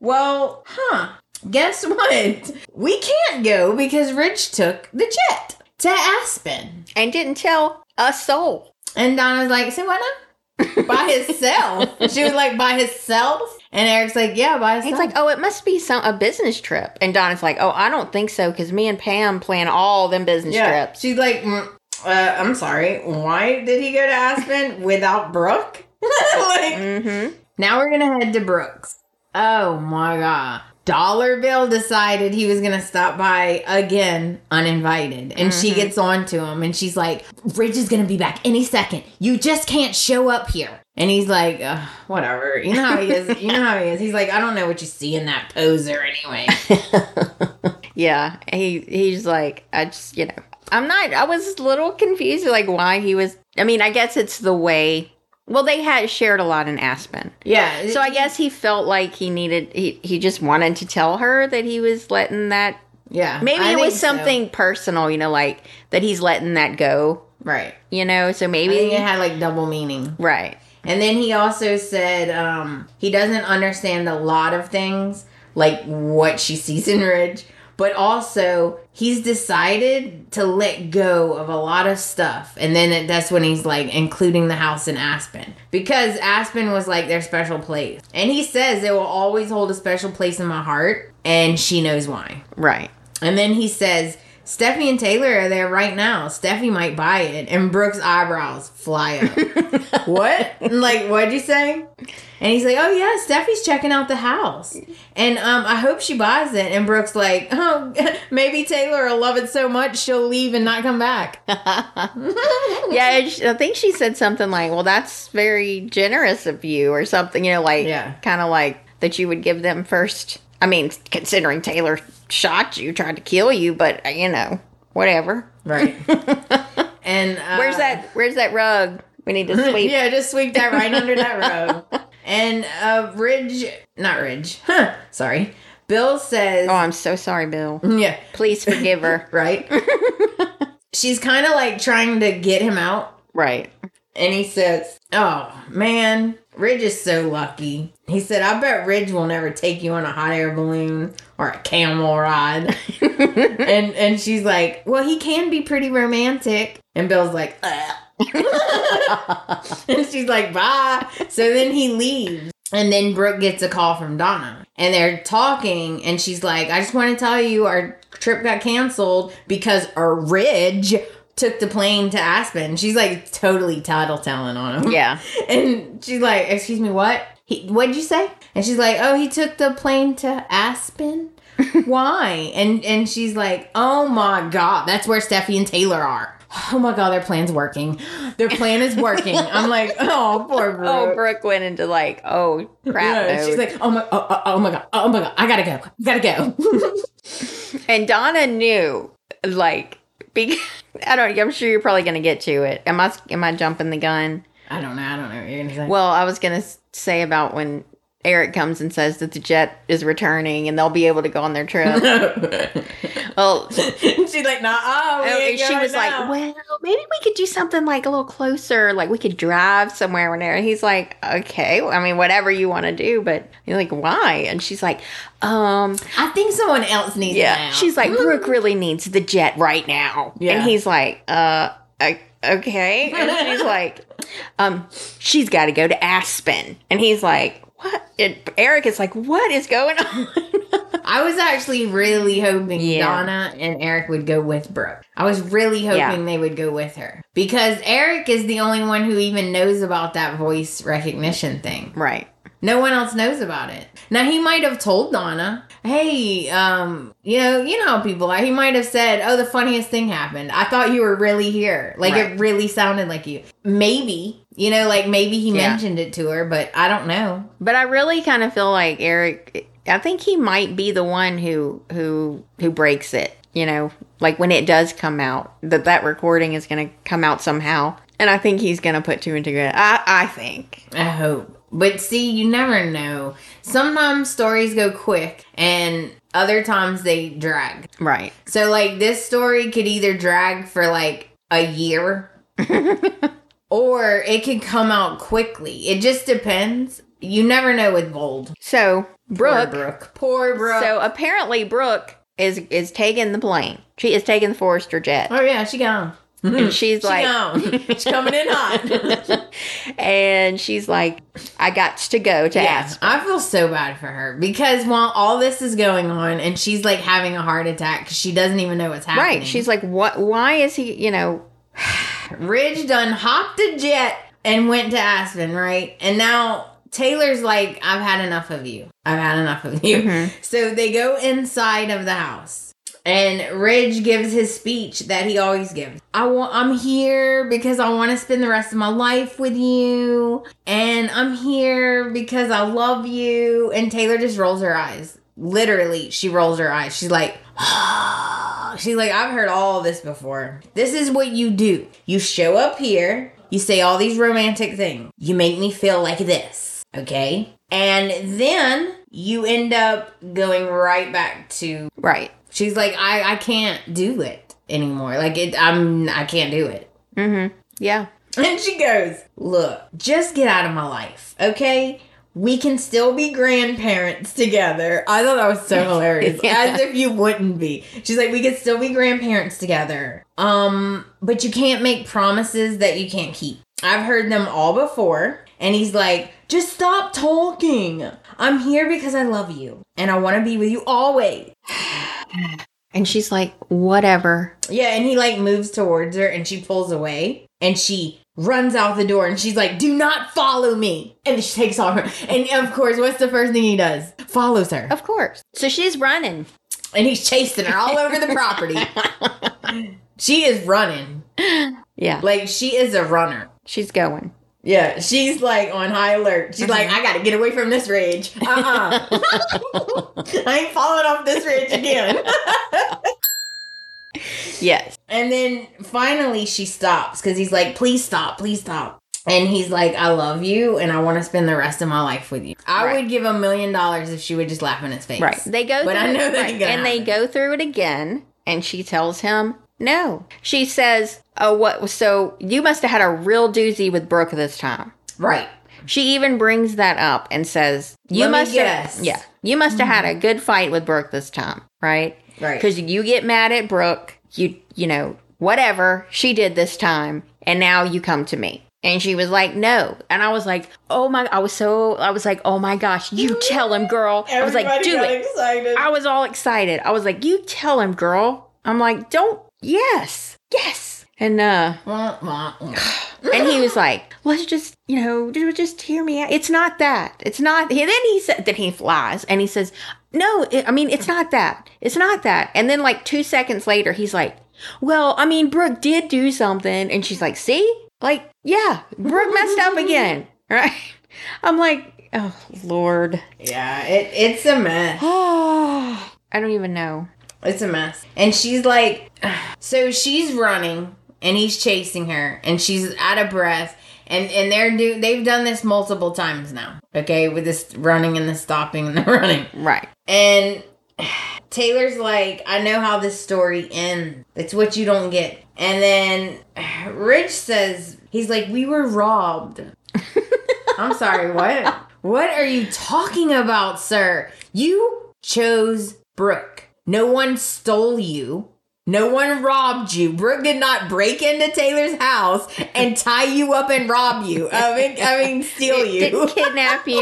Well, huh. Guess what? We can't go because Ridge took the jet to Aspen. And didn't tell a soul. And Donna's like, say what now? by himself. she was like, by himself? And Eric's like, yeah, by himself. He's like, oh, it must be some a business trip. And Donna's like, oh, I don't think so because me and Pam plan all them business yeah. trips. She's like, mm, uh, I'm sorry. Why did he go to Aspen <laughs> without Brooke? <laughs> like, Mm-hmm. Now we're gonna head to Brooke's. Oh my god. Dollar Bill decided he was gonna stop by again uninvited. And she mm-hmm. gets on to him and she's like, Ridge is gonna be back any second. You just can't show up here. And he's like, whatever. You know how he is. You know how he is. He's like, I don't know what you see in that poser anyway. <laughs> Yeah, he he's like, I just you know, I'm not. I was a little confused, like why he was. I mean, I guess it's the way. Well, they had shared a lot in Aspen, Yeah. so I guess he felt like he needed. He he just wanted to tell her that he was letting that. yeah. Maybe I it was so. something personal, you know, like that he's letting that go. Right. You know, so I maybe think it had like double meaning. right. And then he also said um, he doesn't understand a lot of things, like what she sees in Ridge, but also he's decided to let go of a lot of stuff. And then it, that's when he's like, including the house in Aspen, because Aspen was like their special place. And he says it will always hold a special place in my heart, and she knows why. Right. And then he says, Steffy and Taylor are there right now. Steffy might buy it. And Brooke's eyebrows fly up. <laughs> what? And <laughs> like, what'd you say? And he's like, oh, yeah, Steffy's checking out the house. And um, I hope she buys it. And Brooke's like, <laughs> oh, maybe Taylor will love it so much she'll leave and not come back. Yeah, I think she said something like, "Well, that's very generous of you," or something. You know, like Yeah. kind of like that you would give them first. I mean, considering Taylor shot you, tried to kill you, but uh, you know, whatever. Right. <laughs> and uh, Where's that? Where's that rug? We need to sweep. <laughs> yeah, just sweep that right under that rug. <laughs> And uh, Ridge, not Ridge, huh, sorry. Bill says, Oh, I'm so sorry, Bill. yeah, Please forgive her. right? She's kind of like trying to get him out. right. And he says, Oh, man, Ridge is so lucky. He said, I bet Ridge will never take you on a hot air balloon or a camel ride. <laughs> and and she's like, well, he can be pretty romantic. And Bill's like, uh. Ugh. <laughs> and she's like, bye. So then he leaves. And then Brooke gets a call from Donna. And they're talking, and she's like, I just want to tell you our trip got canceled because a ridge took the plane to Aspen. She's like totally title telling on him. Yeah. <laughs> And she's like, Excuse me, what? He, what'd you say? And she's like, Oh, he took the plane to Aspen? <laughs> Why? And and she's like, Oh my god, that's where Steffy and Taylor are. <sighs> Oh my god, their plan's working. Their plan is working. I'm like, <laughs> oh, poor Brooke. Oh, Brooke went into like, oh crap. Yeah, she's like, oh my, oh, oh, oh my god, oh my god, I gotta go, gotta go. and Donna knew, like, be, <laughs> I don't. I'm sure you're probably gonna get to it. Am I? Am I jumping the gun? I don't know, I don't know what you're gonna say. Well, I was gonna say about when Eric comes and says that the jet is returning and they'll be able to go on their trip. <laughs> well, <laughs> she's like, nah, oh, Oh, she was now. like, "Well, maybe we could do something like a little closer. Like we could drive somewhere." Whenever he's like, "Okay, I mean, whatever you want to do," but you're like, "Why?" And she's like, "Um, I think someone else needs it yeah." She's like, <laughs> "Brooke really needs the jet right now," Yeah. and he's like, "Uh, okay." And she's like, "Um, she's got to go to Aspen," and he's like, "What?" And Eric is like, "What is going on?" <laughs> I was actually really hoping Yeah. Donna and Eric would go with Brooke. I was really hoping Yeah. they would go with her because Eric is the only one who even knows about that voice recognition thing. right. No one else knows about it. Now he might have told Donna, "Hey, um, you know, you know how people are." He might have said, "Oh, the funniest thing happened. I thought you were really here. Like Right. it really sounded like you." Maybe, you know, like maybe he Yeah. mentioned it to her, but I don't know. But I really kind of feel like Eric. I think he might be the one who who who breaks it. You know, like when it does come out, that that recording is going to come out somehow, and I think he's going to put two and two. I I think. I hope. But see, you never know. Sometimes stories go quick and other times they drag. Right. So like this story could either drag for like a year <laughs> or it can come out quickly. It just depends. You never know with Bold. So Brooke. Poor Brooke. Poor Brooke. So apparently Brooke is is taking the plane. She is taking the Forrester jet, oh yeah, she gone. and hmm. she's She like, gone. <laughs> She's coming in hot. <laughs> and she's like, I got to go to Yeah, Aspen. I feel so bad for her because while all this is going on and she's like having a heart attack because she doesn't even know what's happening. Right. She's like, what? Why is he? You know. Ridge done hopped a jet and went to Aspen, right? And now Taylor's like, I've had enough of you. I've had enough of you. Mhm. <laughs> So they go inside of the house. And Ridge gives his speech that he always gives. I want I'm here because I want to spend the rest of my life with you. And I'm here because I love you. And Taylor just rolls her eyes. Literally, she rolls her eyes. She's like, She's like, I've heard all this before. This is what you do. You show up here, you say all these romantic things. You make me feel like this, okay? And then you end up going right back to Right. She's like, I I can't do it anymore. Like it I'm I can't do it. Mm-hmm. Yeah. <laughs> And she goes, Look, just get out of my life, okay? We can still be grandparents together. I thought that was so <laughs> hilarious. Yeah. As if you wouldn't be. She's like, we can still be grandparents together. Um, but you can't make promises that you can't keep. I've heard them all before. And he's like, just stop talking. I'm here because I love you. And I want to be with you always. <sighs> And she's like, whatever. Yeah, and he like moves towards her and she pulls away and she runs out the door and she's like, Do not follow me. And she takes off her. And of course, what's the first thing he does? Follows her. Of course. So she's running. And he's chasing her all over the property. <laughs> She is running. Yeah. Like she is a runner. She's going. Yeah, she's like on high alert. She's like, uh-huh. I gotta get away from this ridge. Uh-uh. <laughs> I ain't falling off this ridge again. <laughs> Yes. And then finally she stops because he's like, please stop, please stop. And he's like, I love you and I want to spend the rest of my life with you. I Right. would give a million dollars if she would just laugh in his face. Right. They go But through I know it, that right. and they go through it again and she tells him no. She says, "Oh what so you must have had a real doozy with Brooke this time." Right. She even brings that up and says, "You Let must have yeah. You must have had a good fight with Brooke this time, right? Right. Because you get mad at Brooke, you you know whatever she did this time, and now you come to me. And she was like, no. And I was like, oh my, I was so, I was like, oh my gosh, you <laughs> tell him, girl. I was like, do it. excited. I was all excited. I was like, you tell him, girl. I'm like, don't, yes, yes. And, uh, <sighs> and he was like, let's just, you know, just hear me out. It's not that. It's not. And then he said, then he flies and he says, no, it, I mean, it's not that. It's not that. And then like two seconds later, he's like, well, I mean, Brooke did do something. And she's like, see? Like, yeah, Brooke messed up again. <laughs> Right? I'm like, oh, Lord. yeah, it, it's a mess. <sighs> I don't even know. It's a mess. And she's like, <sighs> so she's running and he's chasing her and she's out of breath. And, and they're do they've done this multiple times now. Okay, with this running and the stopping and the <laughs> running. Right. And Taylor's like, I know how this story ends. It's what you don't get. And then Ridge says, he's like, we were robbed. <laughs> I'm sorry, what? What are you talking about, sir? You chose Brooke. No one stole you. No one robbed you. Brooke did not break into Taylor's house and tie you up and rob you. I mean, I mean, steal you. Didn't kidnap you,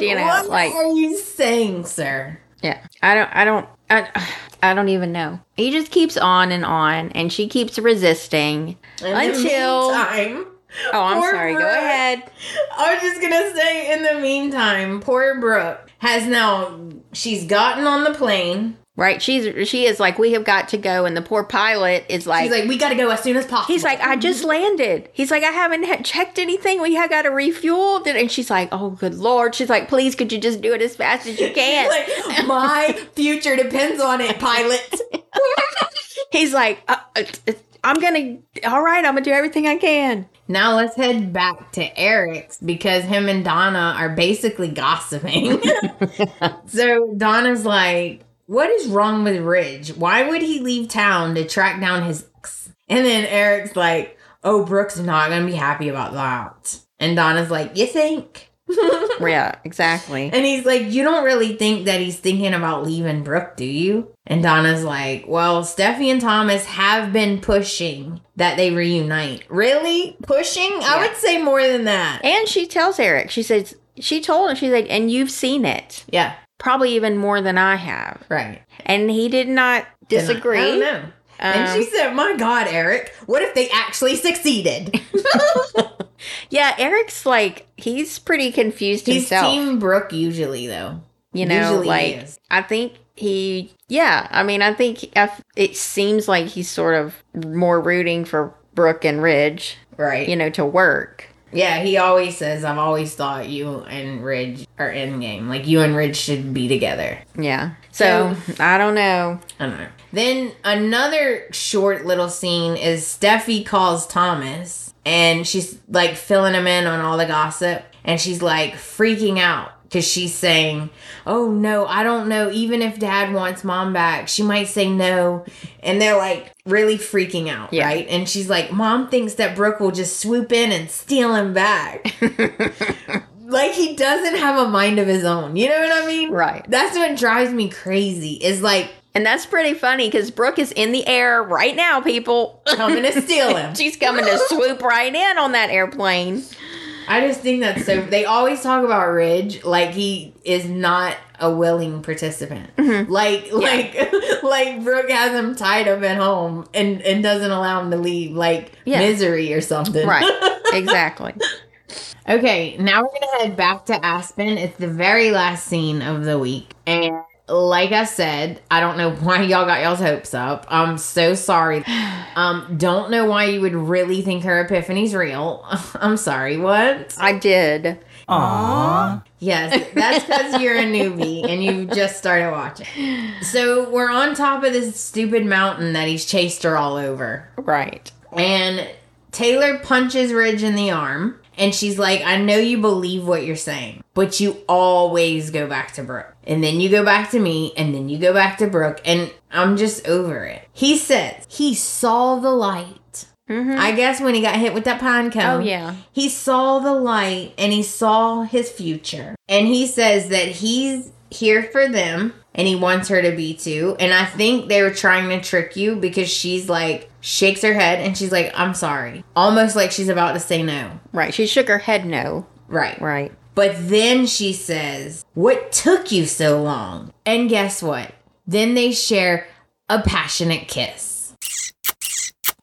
you know, what like are you saying, sir? Yeah, I don't, I don't, I, I don't even know. He just keeps on and on, and she keeps resisting In until. meantime, oh, I'm sorry. Go ahead. I was just gonna say, in the meantime, poor Brooke has now she's gotten on the plane. Right? She's she is like, we have got to go, and the poor pilot is like. She's like, we gotta go as soon as possible. He's like, I just <laughs> landed. He's like, I haven't ha- checked anything. We have got to refuel. And she's like, Oh, good lord. She's like, Please, could you just do it as fast as you <laughs> can? like, my future depends on it, pilot. <laughs> He's like, uh, uh, I'm gonna. All right, I'm gonna do everything I can. Now let's head back to Eric's because him and Donna are basically gossiping. so Donna's like, What is wrong with Ridge? Why would he leave town to track down his ex? And then Eric's like, Oh, Brooke's not gonna be happy about that. And Donna's like, You think? <laughs> Yeah, exactly. And he's like, You don't really think that he's thinking about leaving Brooke, do you? And Donna's like, Well, Steffy and Thomas have been pushing that they reunite. Really? Pushing? I would say more than that. And she tells Eric, she says, she told him, she's like, and you've seen it. Yeah, Probably even more than I have. right. And he did not disagree. I don't know. and Um, she said, My God, Eric, what if they actually succeeded? <laughs> Yeah, Eric's like, he's pretty confused He's himself. Team Brooke usually, though. you know, usually like. I think he, yeah, I mean, I think I f- it seems like he's sort of more rooting for Brooke and Ridge, Right. you know, to work. Yeah, he always says, I've always thought you and Ridge are in game. Like, you and Ridge should be together. Yeah. So, I don't know. I don't know. Then another short little scene is Steffy calls Thomas and she's like filling him in on all the gossip and she's like freaking out because she's saying, Oh no, I don't know. Even if dad wants mom back, she might say no. And they're like really freaking out, Yeah. right? And she's like, Mom thinks that Brooke will just swoop in and steal him back. <laughs> like he doesn't have a mind of his own. You know what I mean? Right. That's what drives me crazy. Is like And that's pretty funny because Brooke is in the air right now, people. coming to steal him. <laughs> She's coming to swoop right in on that airplane. I just think that's so. They always talk about Ridge like he is not a willing participant. Mm-hmm. Like, like, <laughs> like Brooke has him tied up at home and and doesn't allow him to leave, like Yeah. misery or something. Right. <laughs> exactly. Okay, now we're gonna head back to Aspen. It's the very last scene of the week, and like I said, I don't know <laughs> why y'all got y'all's hopes up. I'm so sorry. <sighs> Um, don't know why you would really think her epiphany's real. <laughs> I'm sorry. What? I did. Aww. Yes, that's because <laughs> you're a newbie and you just started watching. So we're on top of this stupid mountain that he's chased her all over. Right. And Taylor punches Ridge in the arm. And she's like, I know you believe what you're saying, but you always go back to Brooke. And then you go back to me, and then you go back to Brooke. And I'm just over it. He says he saw the light. Mm-hmm. I guess when he got hit with that pine cone. Oh, yeah. He saw the light and he saw his future. And he says that he's here for them and he wants her to be too. And I think they were trying to trick you because she's like shakes her head and she's like, I'm sorry. Almost like she's about to say no. Right. She shook her head no. Right. Right. But then she says, What took you so long? And guess what? Then they share a passionate kiss.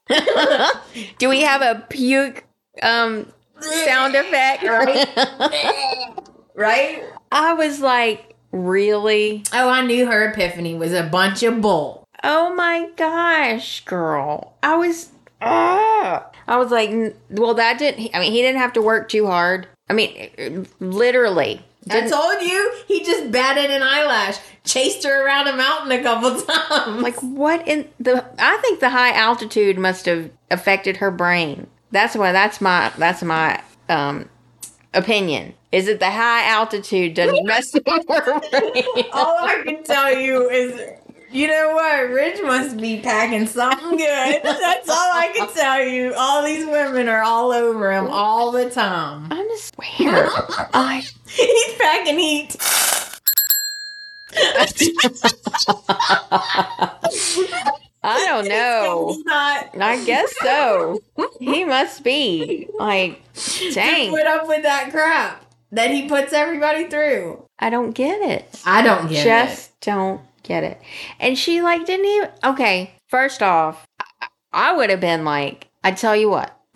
<laughs> Do we have a puke um sound effect? Right. <laughs> Right? I was like, really? Oh, I knew her epiphany was a bunch of bull. Oh my gosh, girl. I was ah. I was like, well, that didn't. I mean, he didn't have to work too hard. I mean, literally. I told you, he just batted an eyelash, chased her around a mountain a couple <laughs> times. like what in the? I think the high altitude must have affected her brain. That's why. That's my. That's my um opinion. Is it the high altitude doesn't <laughs> mess with her brain? <laughs> all I can tell you is, you know what? Ridge must be packing something good. <laughs> That's all I can tell you. All these women are all over him all the time. I'm just swear. I He's packing heat. I <laughs> don't know. Not I guess so. <laughs> He must be like, to dang. put up with that crap that he puts everybody through. I don't get it. I don't get it. Just don't get it. And she like didn't even. Okay, first off, I, I would have been like, I tell you what, <laughs>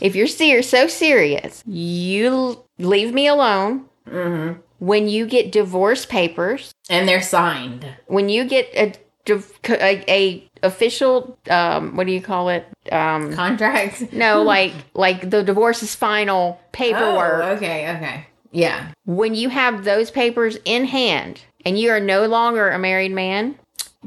if you're ser- so serious, you l- leave me alone. hmm When you get divorce papers, And they're signed. when you get a a, a official um what do you call it um Contract. no <laughs> like like the divorce is final paperwork Oh, okay, okay. Yeah. when you have those papers in hand and you are no longer a married man,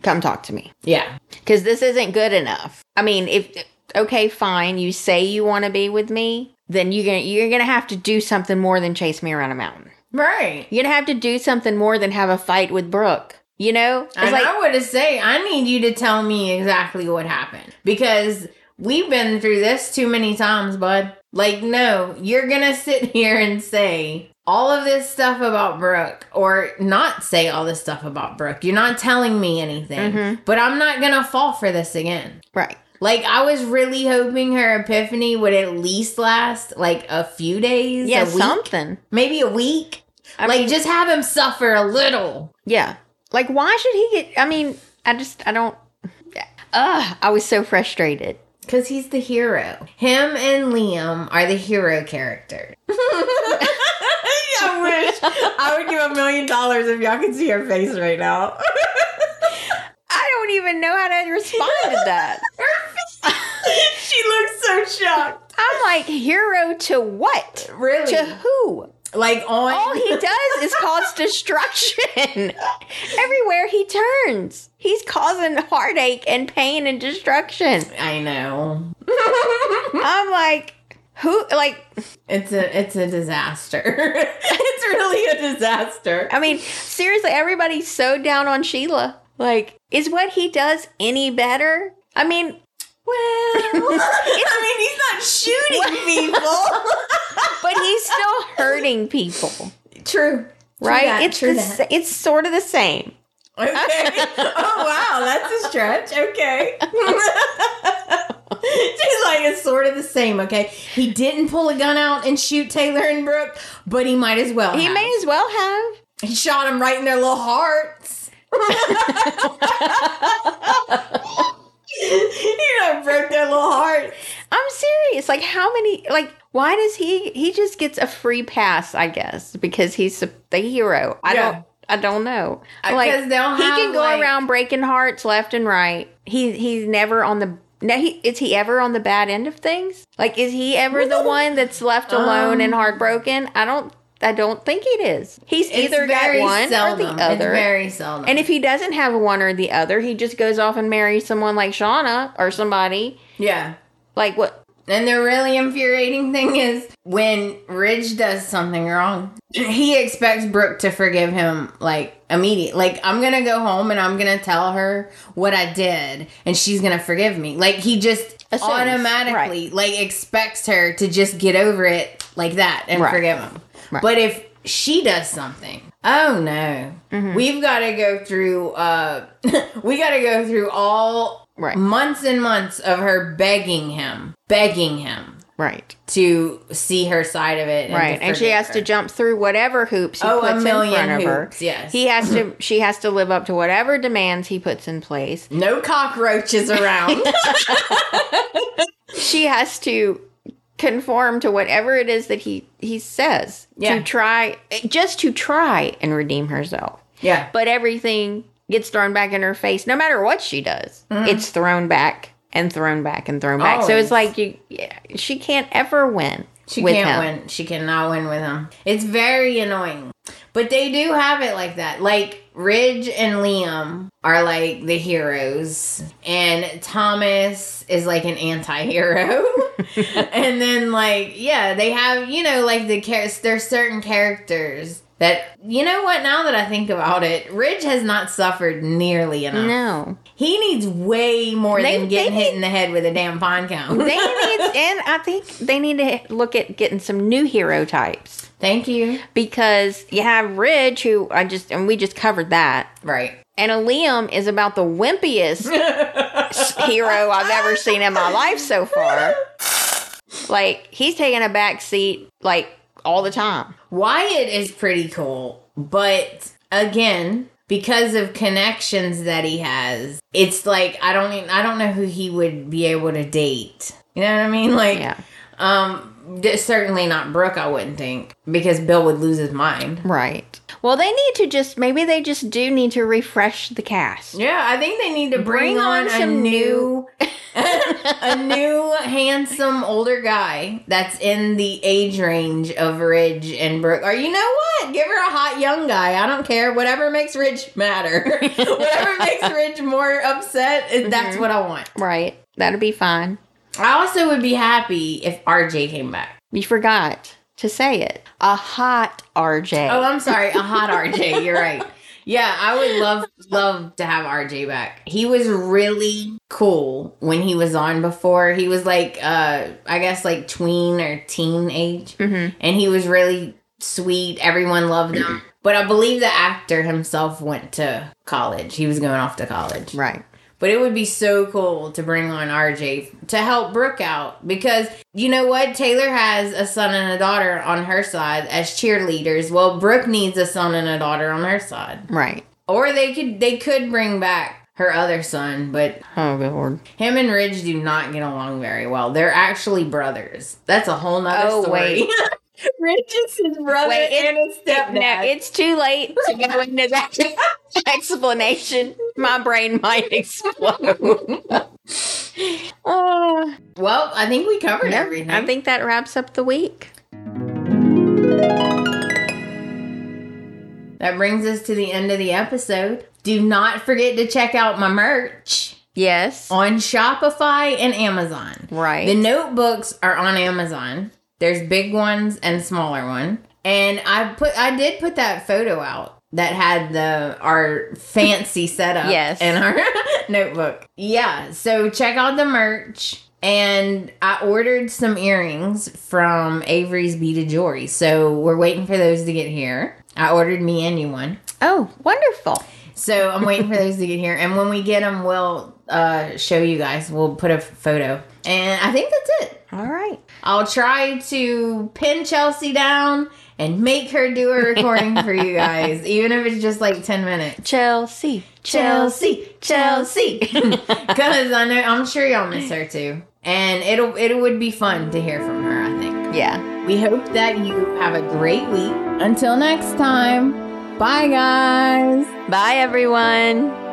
come talk to me Yeah. because this isn't good enough. I mean, if okay, fine, you say you want to be with me, then you're gonna you're gonna have to do something more than chase me around a mountain. Right. You're gonna have to do something more than have a fight with Brooke. You know, it's And like I would have say, I need you to tell me exactly what happened because we've been through this too many times, bud. Like, no, you're gonna sit <laughs> here and say all of this stuff about Brooke, or not say all this stuff about Brooke. You're not telling me anything, Mhm. but I'm not gonna fall for this again. right. Like, I was really hoping her epiphany would at least last like a few days, Yeah, something. maybe a week. I like, mean, just have him suffer a little. yeah. Like, why should he get? I mean, I just I don't. Ugh, I was so frustrated. Because he's the hero. Him and Liam are the hero character. <laughs> I wish I would give a million dollars if y'all could see her face right now. <laughs> I don't even know how to respond to that. <laughs> she looks so shocked. I'm like, hero to what? Really? To who? Like on All he <laughs> does is cause destruction. Everywhere he turns, he's causing heartache and pain and destruction. I know. I'm like, who? Like, It's a it's a disaster. <laughs> it's really a disaster. I mean, seriously, everybody's so down on Sheila. Like, is what he does any better? I mean, Well, <laughs> I mean, he's not shooting people. <laughs> but he's still hurting people, True. Right? that, it's true the, that. it's sort of the same. Okay. <laughs> oh wow, that's a stretch. Okay. She's like it's sort of the same. Okay, he didn't pull a gun out and shoot Taylor and Brooke, but he might as well. He have. may as well have. He shot him right in their little hearts. You know, broke their little heart. I'm serious. Like, how many? Like, why does he? He just gets a free pass, I guess, because he's the hero. I Yeah. don't. I don't know. Like, he can go like- around breaking hearts left and right. He he's never on the. No, he is he ever on the bad end of things? Like, is he ever the one that's left alone and Um, heartbroken? I don't. I don't think it is. He's either got one or the other. It's very seldom. and if he doesn't have one or the other, he just goes off and marries someone like Shauna or somebody. yeah. Like what? And the really infuriating thing is when Ridge does something wrong, he expects Brooke to forgive him like immediate. Like I'm gonna go home and I'm gonna tell her what I did, and she's gonna forgive me. Like he just Assumes, automatically like expects her to just get over it like that and Right. forgive him. Right. But if she does something. Oh no. Mhm. We've got to go through uh <laughs> we got to go through all Right. months and months of her begging him, begging him Right. to see her side of it. right. And she has her. to jump through whatever hoops he Oh, puts a million in front of her. hoops, yes. He has to she has to live up to whatever demands he puts in place. no cockroaches around. <laughs> She has to conform to whatever it is that he he says Yeah. to try just to try and redeem herself. yeah. But everything gets thrown back in her face no matter what she does. Mhm. It's thrown back and thrown back and thrown back. So it's like you yeah, she can't ever win. She can't him. win. She cannot win with him. It's very annoying. But they do have it like that. Like Ridge and Liam are like the heroes, and Thomas is like an anti-hero. <laughs> and then like yeah, they have you know like the char- there's certain characters that you know what. Now that I think about it, Ridge has not suffered nearly enough. No. He needs way more They- than getting hit in the head with a damn pine cone. They need <laughs> and I think they need to look at getting some new hero types. Thank you. Because you have Ridge who I just and we just covered that. Right. And a Liam is about the wimpiest <laughs> hero I've ever seen in my life so far. Like he's taking a back seat like all the time. Wyatt is pretty cool, but again, because of connections that he has, it's like I don't even, I don't know who he would be able to date. You know what I mean? Like, Yeah. um, certainly not Brooke. I wouldn't think because Bill would lose his mind. Right. Well, they need to just maybe they just do need to refresh the cast. Yeah, I think they need to bring, Bring on, on a some new, <laughs> a new handsome older guy that's in the age range of Ridge and Brooke. Or you know what? Give her a hot young guy. I don't care. Whatever makes Ridge matter. <laughs> Whatever <laughs> makes Ridge more upset, that's Mhm. what I want. Right. That'd be fine. I also would be happy if RJ came back. You forgot to say it. A hot RJ. Oh, I'm sorry, a hot RJ. You're right. Yeah, I would love love to have RJ back. He was really cool when he was on before. He was like uh I guess like tween or teen age. Mhm. And he was really sweet. Everyone loved him. But I believe the actor himself went to college. He was going off to college. Right. But it would be so cool to bring on RJ to help Brooke out because you know what? Taylor has a son and a daughter on her side as cheerleaders. Well, Brooke needs a son and a daughter on her side. Right. Or they could they could bring back her other son, but Oh, good lord. him and Ridge do not get along very well. They're actually brothers. That's a whole nother Oh, story. wait. <laughs> <laughs> Ridge is his brother Wait, it- and his stepdad. No, it's too late to go <laughs> into that <laughs> explanation. My brain might explode. oh, well, I think we covered no, everything. I think that wraps up the week. That brings us to the end of the episode. Do not forget to check out my merch Yes. on Shopify and Amazon. Right. The notebooks are on Amazon. There's big ones and smaller one. And I put I did put that photo out that had the our fancy <laughs> setup Yes. in our <laughs> notebook. Yeah, so check out the merch. And I ordered some earrings from Avery's Beaded Jewelry. So we're waiting for those to get here. I ordered me and you one. oh, wonderful. So I'm waiting for those to get here. And when we get them, we'll uh, show you guys. We'll put a photo. And I think that's it. All right. I'll try to pin Chelsea down and make her do a recording for you <laughs> guys, even if it's just like 10 minutes. Chelsea. Chelsea, Chelsea. Because <laughs> I know, I'm sure y'all miss her too. And it'll, it would be fun to hear from her, I think. Yeah. We hope that you have a great week. Until next time, bye guys. Bye, everyone.